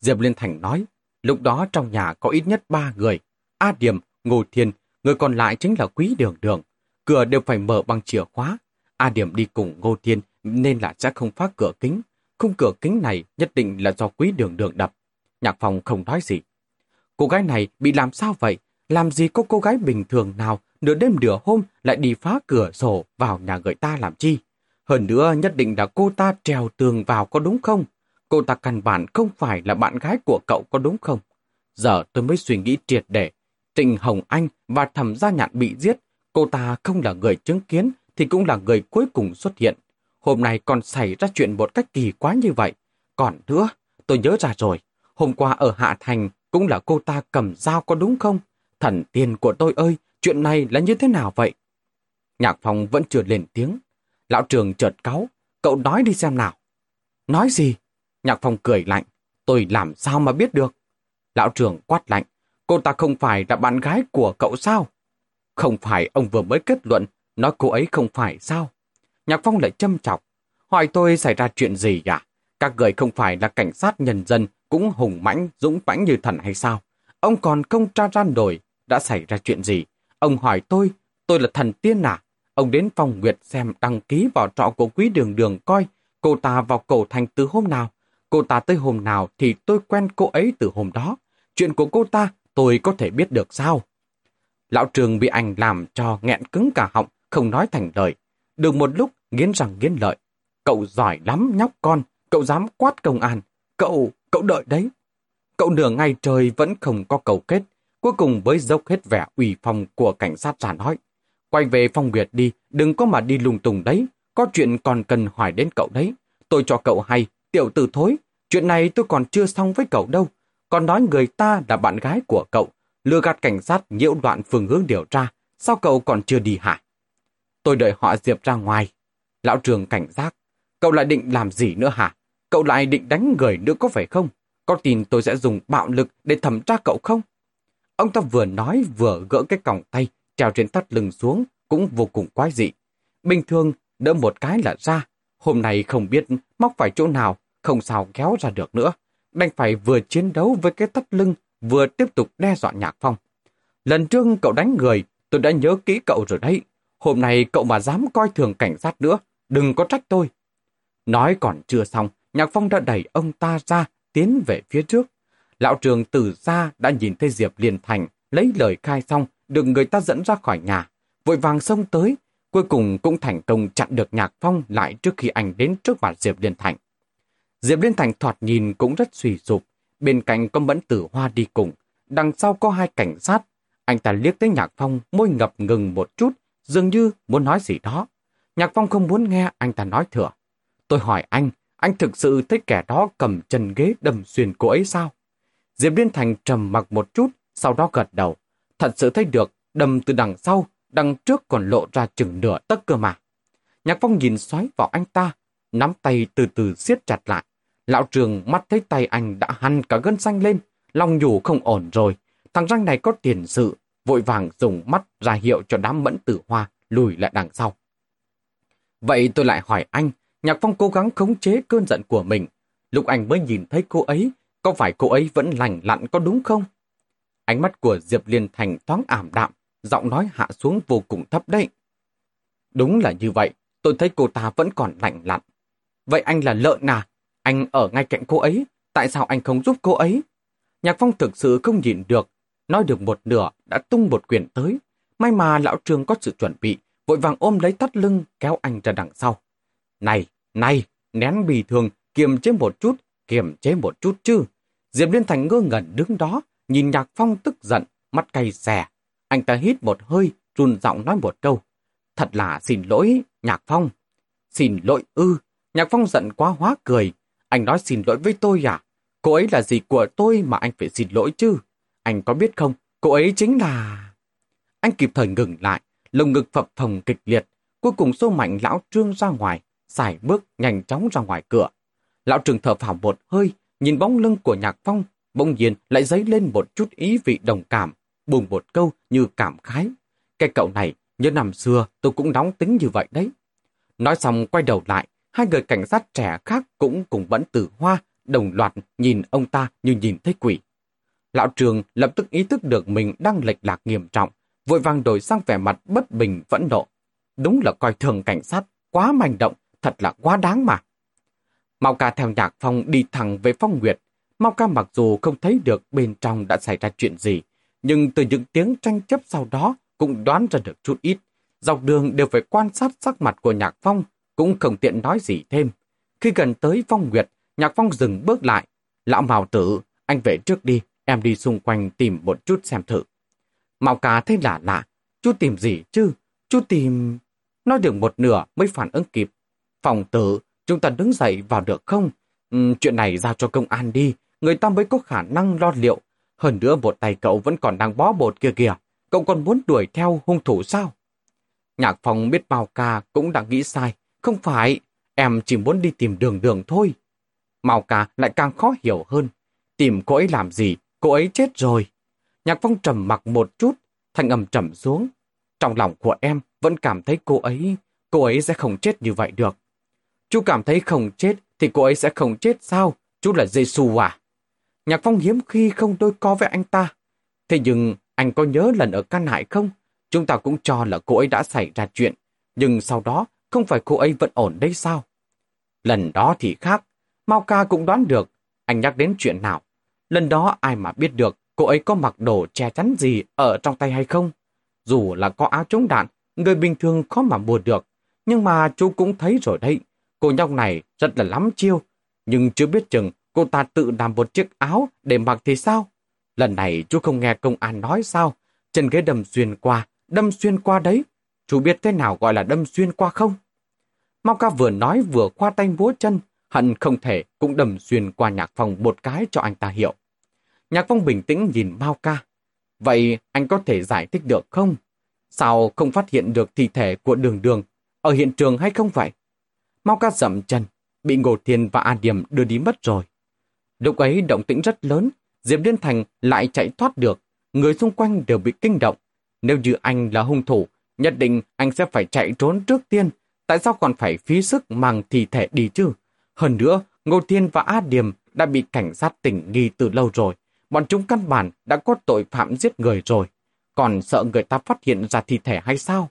Diệp Liên Thành nói, lúc đó trong nhà có ít nhất ba người. A Điểm, Ngô Thiên, người còn lại chính là Quý Đường Đường. Cửa đều phải mở bằng chìa khóa. A Điểm đi cùng Ngô Thiên nên là sẽ không phá cửa kính. Khung cửa kính này nhất định là do quý đường đường đập. Nhạc phòng không nói gì. Cô gái này bị làm sao vậy? Làm gì có cô gái bình thường nào nửa đêm nửa hôm lại đi phá cửa sổ vào nhà người ta làm chi? Hơn nữa nhất định là cô ta trèo tường vào có đúng không? Cô ta căn bản không phải là bạn gái của cậu có đúng không? Giờ tôi mới suy nghĩ triệt để. Trịnh Hồng Anh và thẩm gia nhạn bị giết. Cô ta không là người chứng kiến thì cũng là người cuối cùng xuất hiện. Hôm nay còn xảy ra chuyện một cách kỳ quá như vậy. Còn nữa, tôi nhớ ra rồi. Hôm qua ở Hạ Thành cũng là cô ta cầm dao có đúng không? Thần tiên của tôi ơi, chuyện này là như thế nào vậy? Nhạc phòng vẫn chưa lên tiếng. Lão trường chợt cáu, cậu nói đi xem nào. Nói gì? Nhạc Phong cười lạnh, tôi làm sao mà biết được? Lão trường quát lạnh, cô ta không phải là bạn gái của cậu sao? Không phải ông vừa mới kết luận, nói cô ấy không phải sao? Nhạc Phong lại châm chọc. Hỏi tôi xảy ra chuyện gì à? Các người không phải là cảnh sát nhân dân cũng hùng mãnh, dũng mãnh như thần hay sao? Ông còn không tra ra nổi đã xảy ra chuyện gì? Ông hỏi tôi, tôi là thần tiên à? Ông đến phòng Nguyệt xem đăng ký vào trọ của quý đường đường coi cô ta vào cổ thành từ hôm nào. Cô ta tới hôm nào thì tôi quen cô ấy từ hôm đó. Chuyện của cô ta tôi có thể biết được sao? Lão trường bị anh làm cho nghẹn cứng cả họng, không nói thành lời. Được một lúc, nghiến răng nghiến lợi. Cậu giỏi lắm nhóc con, cậu dám quát công an. Cậu, cậu đợi đấy. Cậu nửa ngày trời vẫn không có cầu kết, cuối cùng với dốc hết vẻ ủy phong của cảnh sát ra nói. Quay về phong nguyệt đi, đừng có mà đi lung tung đấy, có chuyện còn cần hỏi đến cậu đấy. Tôi cho cậu hay, tiểu tử thối, chuyện này tôi còn chưa xong với cậu đâu. Còn nói người ta là bạn gái của cậu, lừa gạt cảnh sát nhiễu đoạn phương hướng điều tra, sao cậu còn chưa đi hả? Tôi đợi họ Diệp ra ngoài. Lão trường cảnh giác, cậu lại định làm gì nữa hả? Cậu lại định đánh người nữa có phải không? Có tin tôi sẽ dùng bạo lực để thẩm tra cậu không? Ông ta vừa nói vừa gỡ cái còng tay treo trên tắt lưng xuống cũng vô cùng quái dị. Bình thường đỡ một cái là ra, hôm nay không biết móc phải chỗ nào, không sao kéo ra được nữa. Đành phải vừa chiến đấu với cái tắt lưng, vừa tiếp tục đe dọa nhạc phong. Lần trước cậu đánh người, tôi đã nhớ kỹ cậu rồi đấy. Hôm nay cậu mà dám coi thường cảnh sát nữa, đừng có trách tôi. Nói còn chưa xong, Nhạc Phong đã đẩy ông ta ra, tiến về phía trước. Lão trường từ xa đã nhìn thấy Diệp Liên Thành, lấy lời khai xong, được người ta dẫn ra khỏi nhà. Vội vàng xông tới, cuối cùng cũng thành công chặn được Nhạc Phong lại trước khi anh đến trước mặt Diệp Liên Thành. Diệp Liên Thành thoạt nhìn cũng rất suy sụp, bên cạnh có mẫn tử hoa đi cùng, đằng sau có hai cảnh sát. Anh ta liếc tới Nhạc Phong, môi ngập ngừng một chút, dường như muốn nói gì đó. Nhạc Phong không muốn nghe anh ta nói thừa. Tôi hỏi anh, anh thực sự thấy kẻ đó cầm chân ghế đâm xuyên cô ấy sao? Diệp Liên Thành trầm mặc một chút, sau đó gật đầu. Thật sự thấy được, đâm từ đằng sau, đằng trước còn lộ ra chừng nửa tấc cơ mà. Nhạc Phong nhìn xoáy vào anh ta, nắm tay từ từ siết chặt lại. Lão trường mắt thấy tay anh đã hằn cả gân xanh lên, lòng nhủ không ổn rồi. Thằng răng này có tiền sự, vội vàng dùng mắt ra hiệu cho đám mẫn tử hoa lùi lại đằng sau. Vậy tôi lại hỏi anh, Nhạc Phong cố gắng khống chế cơn giận của mình. Lúc anh mới nhìn thấy cô ấy, có phải cô ấy vẫn lành lặn có đúng không? Ánh mắt của Diệp Liên Thành thoáng ảm đạm, giọng nói hạ xuống vô cùng thấp đấy. Đúng là như vậy, tôi thấy cô ta vẫn còn lạnh lặn. Vậy anh là lợn à? Anh ở ngay cạnh cô ấy, tại sao anh không giúp cô ấy? Nhạc Phong thực sự không nhìn được, nói được một nửa đã tung một quyền tới. May mà lão trường có sự chuẩn bị, vội vàng ôm lấy tắt lưng kéo anh ra đằng sau. Này, này, nén bì thường, kiềm chế một chút, kiềm chế một chút chứ. Diệp Liên Thành ngơ ngẩn đứng đó, nhìn Nhạc Phong tức giận, mắt cay xè. Anh ta hít một hơi, run giọng nói một câu. Thật là xin lỗi, Nhạc Phong. Xin lỗi ư. Nhạc Phong giận quá hóa cười. Anh nói xin lỗi với tôi à? Cô ấy là gì của tôi mà anh phải xin lỗi chứ? Anh có biết không, cô ấy chính là... Anh kịp thời ngừng lại, lồng ngực phập phồng kịch liệt, cuối cùng xô mạnh lão trương ra ngoài, xài bước nhanh chóng ra ngoài cửa. Lão trường thở phào một hơi, nhìn bóng lưng của nhạc phong, bỗng nhiên lại dấy lên một chút ý vị đồng cảm, buồn một câu như cảm khái. Cái cậu này, như năm xưa tôi cũng nóng tính như vậy đấy. Nói xong quay đầu lại, hai người cảnh sát trẻ khác cũng cùng vẫn tử hoa, đồng loạt nhìn ông ta như nhìn thấy quỷ. Lão trường lập tức ý thức được mình đang lệch lạc nghiêm trọng, vội vàng đổi sang vẻ mặt bất bình vẫn nộ. Đúng là coi thường cảnh sát, quá manh động, thật là quá đáng mà. Mau ca theo nhạc phong đi thẳng về phong nguyệt. Mau ca mặc dù không thấy được bên trong đã xảy ra chuyện gì, nhưng từ những tiếng tranh chấp sau đó cũng đoán ra được chút ít. Dọc đường đều phải quan sát sắc mặt của nhạc phong, cũng không tiện nói gì thêm. Khi gần tới phong nguyệt, nhạc phong dừng bước lại. Lão Mào tử, anh về trước đi, em đi xung quanh tìm một chút xem thử. Mạo ca thấy lạ lạ, chú tìm gì chứ? Chú tìm... Nói được một nửa mới phản ứng kịp, Phòng tử, chúng ta đứng dậy vào được không? Ừ, chuyện này giao cho công an đi, người ta mới có khả năng lo liệu. Hơn nữa một tay cậu vẫn còn đang bó bột kia kìa, cậu còn muốn đuổi theo hung thủ sao? Nhạc phòng biết bao ca cũng đã nghĩ sai, không phải, em chỉ muốn đi tìm đường đường thôi. Mao ca lại càng khó hiểu hơn, tìm cô ấy làm gì, cô ấy chết rồi. Nhạc phong trầm mặc một chút, thanh âm trầm xuống. Trong lòng của em vẫn cảm thấy cô ấy, cô ấy sẽ không chết như vậy được. Chú cảm thấy không chết thì cô ấy sẽ không chết sao? Chú là giê à? Nhạc Phong hiếm khi không đôi co với anh ta. Thế nhưng anh có nhớ lần ở căn hải không? Chúng ta cũng cho là cô ấy đã xảy ra chuyện. Nhưng sau đó không phải cô ấy vẫn ổn đấy sao? Lần đó thì khác. Mao ca cũng đoán được. Anh nhắc đến chuyện nào? Lần đó ai mà biết được cô ấy có mặc đồ che chắn gì ở trong tay hay không? Dù là có áo chống đạn, người bình thường khó mà mua được. Nhưng mà chú cũng thấy rồi đấy. Cô nhóc này rất là lắm chiêu, nhưng chưa biết chừng cô ta tự làm một chiếc áo để mặc thì sao? Lần này chú không nghe công an nói sao? Chân ghế đâm xuyên qua, đâm xuyên qua đấy. Chú biết thế nào gọi là đâm xuyên qua không? Mau ca vừa nói vừa khoa tay múa chân, hận không thể cũng đâm xuyên qua nhạc phòng một cái cho anh ta hiểu. Nhạc phong bình tĩnh nhìn Mao ca. Vậy anh có thể giải thích được không? Sao không phát hiện được thi thể của đường đường ở hiện trường hay không vậy? Mao ca dậm chân, bị Ngô Thiên và An Điểm đưa đi mất rồi. Lúc ấy động tĩnh rất lớn, Diệp Liên Thành lại chạy thoát được, người xung quanh đều bị kinh động. Nếu như anh là hung thủ, nhất định anh sẽ phải chạy trốn trước tiên, tại sao còn phải phí sức mang thi thể đi chứ? Hơn nữa, Ngô Thiên và A Điềm đã bị cảnh sát tỉnh nghi từ lâu rồi, bọn chúng căn bản đã có tội phạm giết người rồi, còn sợ người ta phát hiện ra thi thể hay sao?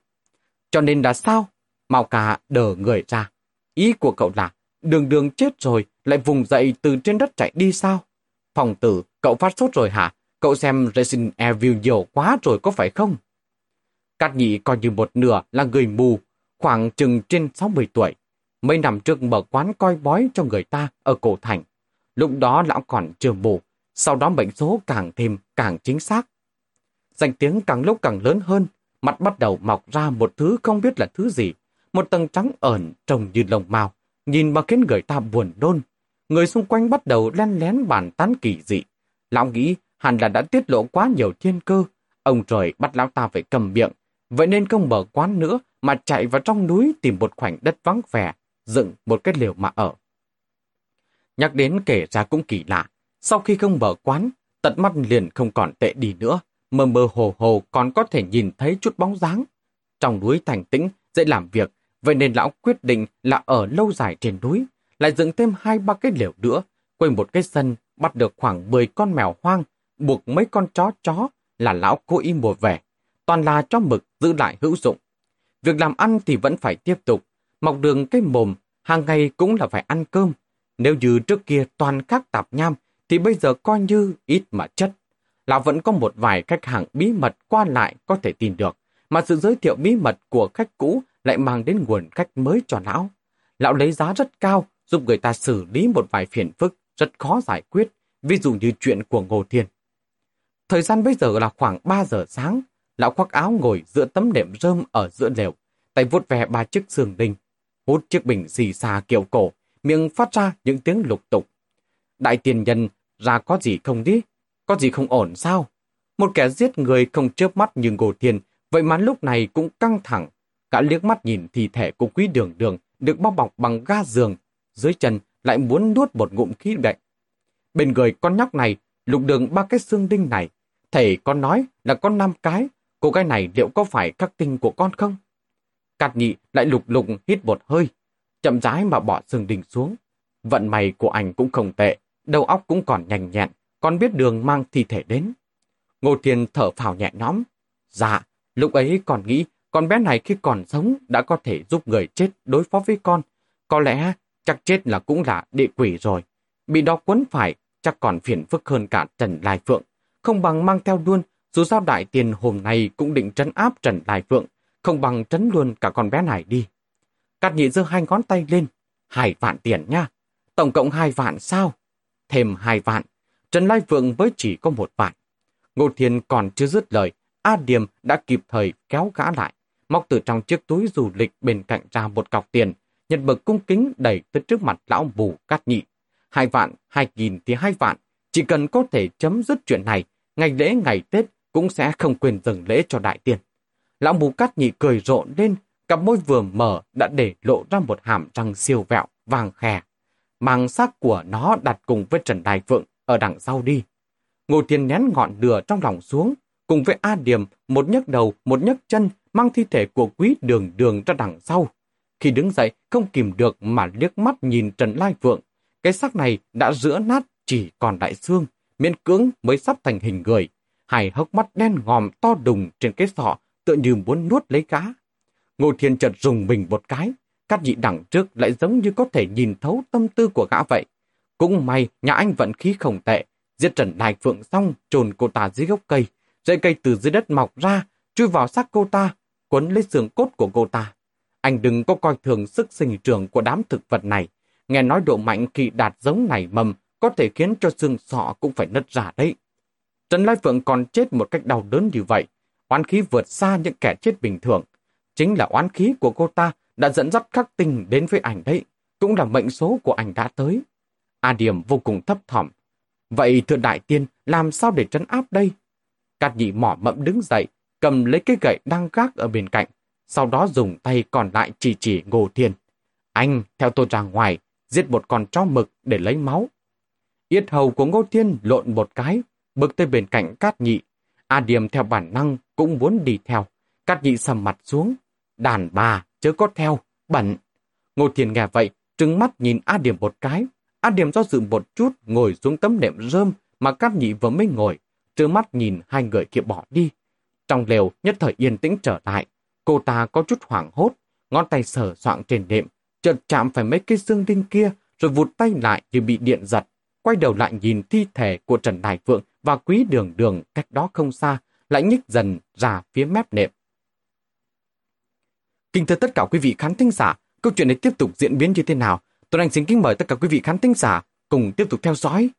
Cho nên là sao? Mao cả đờ người ra. Ý của cậu là, đường đường chết rồi, lại vùng dậy từ trên đất chạy đi sao? Phòng tử, cậu phát sốt rồi hả? Cậu xem Resident Evil nhiều quá rồi có phải không? Cát nhị coi như một nửa là người mù, khoảng chừng trên 60 tuổi. Mấy năm trước mở quán coi bói cho người ta ở cổ thành. Lúc đó lão còn chưa mù, sau đó bệnh số càng thêm càng chính xác. Danh tiếng càng lúc càng lớn hơn, mặt bắt đầu mọc ra một thứ không biết là thứ gì. Một tầng trắng ẩn trông như lồng mao, nhìn mà khiến người ta buồn nôn. Người xung quanh bắt đầu len lén bàn tán kỳ dị. Lão nghĩ hẳn là đã tiết lộ quá nhiều thiên cơ. Ông trời bắt lão ta phải cầm miệng. Vậy nên không mở quán nữa mà chạy vào trong núi tìm một khoảnh đất vắng vẻ, dựng một cái liều mà ở. Nhắc đến kể ra cũng kỳ lạ. Sau khi không mở quán, tận mắt liền không còn tệ đi nữa. Mơ mơ hồ hồ còn có thể nhìn thấy chút bóng dáng. Trong núi thành tĩnh, dễ làm việc, vậy nên lão quyết định là ở lâu dài trên núi, lại dựng thêm hai ba cái lều nữa, quây một cái sân, bắt được khoảng 10 con mèo hoang, buộc mấy con chó chó là lão cố ý mua về. Toàn là cho mực giữ lại hữu dụng. Việc làm ăn thì vẫn phải tiếp tục, mọc đường cái mồm, hàng ngày cũng là phải ăn cơm. Nếu như trước kia toàn các tạp nham, thì bây giờ coi như ít mà chất. Lão vẫn có một vài khách hàng bí mật qua lại có thể tin được, mà sự giới thiệu bí mật của khách cũ lại mang đến nguồn khách mới cho lão. Lão lấy giá rất cao, giúp người ta xử lý một vài phiền phức rất khó giải quyết, ví dụ như chuyện của Ngô Thiên. Thời gian bây giờ là khoảng 3 giờ sáng, lão khoác áo ngồi giữa tấm đệm rơm ở giữa lều, tay vuốt ve ba chiếc xương đinh, hút chiếc bình xì xà kiểu cổ, miệng phát ra những tiếng lục tục. Đại tiền nhân ra có gì không đi? Có gì không ổn sao? Một kẻ giết người không chớp mắt như Ngô Thiên, vậy mà lúc này cũng căng thẳng. Cả liếc mắt nhìn thi thể của quý đường đường được bao bọc bằng ga giường, dưới chân lại muốn nuốt một ngụm khí đậy. Bên người con nhóc này, lục đường ba cái xương đinh này, thầy con nói là con năm cái, cô gái này liệu có phải khắc tinh của con không? Cát nhị lại lục lục hít một hơi, chậm rãi mà bỏ xương đinh xuống. Vận may của anh cũng không tệ, đầu óc cũng còn nhanh nhẹn, còn biết đường mang thi thể đến. Ngô Thiên thở phào nhẹ nhõm. Dạ, lúc ấy còn nghĩ con bé này khi còn sống đã có thể giúp người chết đối phó với con. Có lẽ chắc chết là cũng là địa quỷ rồi. Bị đó quấn phải chắc còn phiền phức hơn cả Trần Lai Phượng. Không bằng mang theo luôn, dù sao đại tiền hôm nay cũng định trấn áp Trần Lai Phượng, không bằng trấn luôn cả con bé này đi. Cát nhị giơ hai ngón tay lên, hai vạn tiền nha. Tổng cộng hai vạn sao? Thêm hai vạn. Trần Lai Phượng mới chỉ có một vạn. Ngô Thiên còn chưa dứt lời, A Điềm đã kịp thời kéo gã lại, móc từ trong chiếc túi du lịch bên cạnh ra một cọc tiền, nhật bực cung kính đẩy tới trước mặt lão bù cát nhị. Hai vạn, hai nghìn thì hai vạn, chỉ cần có thể chấm dứt chuyện này, ngày lễ ngày Tết cũng sẽ không quên dừng lễ cho đại tiền. Lão bù cát nhị cười rộ lên, cặp môi vừa mở đã để lộ ra một hàm răng siêu vẹo, vàng khè. Màng sắc của nó đặt cùng với Trần Đại Phượng ở đằng sau đi. Ngô Thiên nén ngọn lửa trong lòng xuống, cùng với A điềm một nhấc đầu, một nhấc chân mang thi thể của quý đường đường ra đằng sau. Khi đứng dậy, không kìm được mà liếc mắt nhìn Trần Lai Phượng. Cái xác này đã rữa nát chỉ còn đại xương, miễn cưỡng mới sắp thành hình người. Hải hốc mắt đen ngòm to đùng trên cái sọ, tựa như muốn nuốt lấy cá. Ngô Thiên chợt rùng mình một cái, các nhị đẳng trước lại giống như có thể nhìn thấu tâm tư của gã vậy. Cũng may nhà anh vận khí không tệ, giết Trần Lai Phượng xong trồn cô ta dưới gốc cây, dây cây từ dưới đất mọc ra, chui vào xác cô ta, quấn lấy xương cốt của cô ta. Anh đừng có coi thường sức sinh trưởng của đám thực vật này. Nghe nói độ mạnh khi đạt giống này mầm có thể khiến cho xương sọ cũng phải nứt ra đấy. Trần Lai Phượng còn chết một cách đau đớn như vậy, oán khí vượt xa những kẻ chết bình thường. Chính là oán khí của cô ta đã dẫn dắt khắc tình đến với ảnh đấy, cũng là mệnh số của ảnh đã tới. A Điểm vô cùng thấp thỏm. Vậy thưa đại tiên, làm sao để trấn áp đây? Cát nhị mỏ mẫm đứng dậy, cầm lấy cái gậy đang gác ở bên cạnh, sau đó dùng tay còn lại chỉ chỉ Ngô Thiên. Anh, theo tôi ra ngoài, giết một con chó mực để lấy máu. Yết hầu của Ngô Thiên lộn một cái, bước tới bên cạnh Cát Nhị. A Điềm theo bản năng cũng muốn đi theo. Cát Nhị sầm mặt xuống. Đàn bà, chớ có theo, bẩn. Ngô Thiên nghe vậy, trừng mắt nhìn A Điềm một cái. A Điềm do dự một chút ngồi xuống tấm nệm rơm mà Cát Nhị vừa mới ngồi, trừng mắt nhìn hai người kia bỏ đi. Trong lều nhất thời yên tĩnh trở lại, cô ta có chút hoảng hốt, ngón tay sờ soạng trên đệm, chợt chạm phải mấy cây xương đinh kia, rồi vụt tay lại như bị điện giật, quay đầu lại nhìn thi thể của Trần Đại Phượng và quý đường đường cách đó không xa, lại nhích dần ra phía mép nệm. Kính thưa tất cả quý vị khán thính giả, câu chuyện này tiếp tục diễn biến như thế nào? Tôi anh xin kính mời tất cả quý vị khán thính giả cùng tiếp tục theo dõi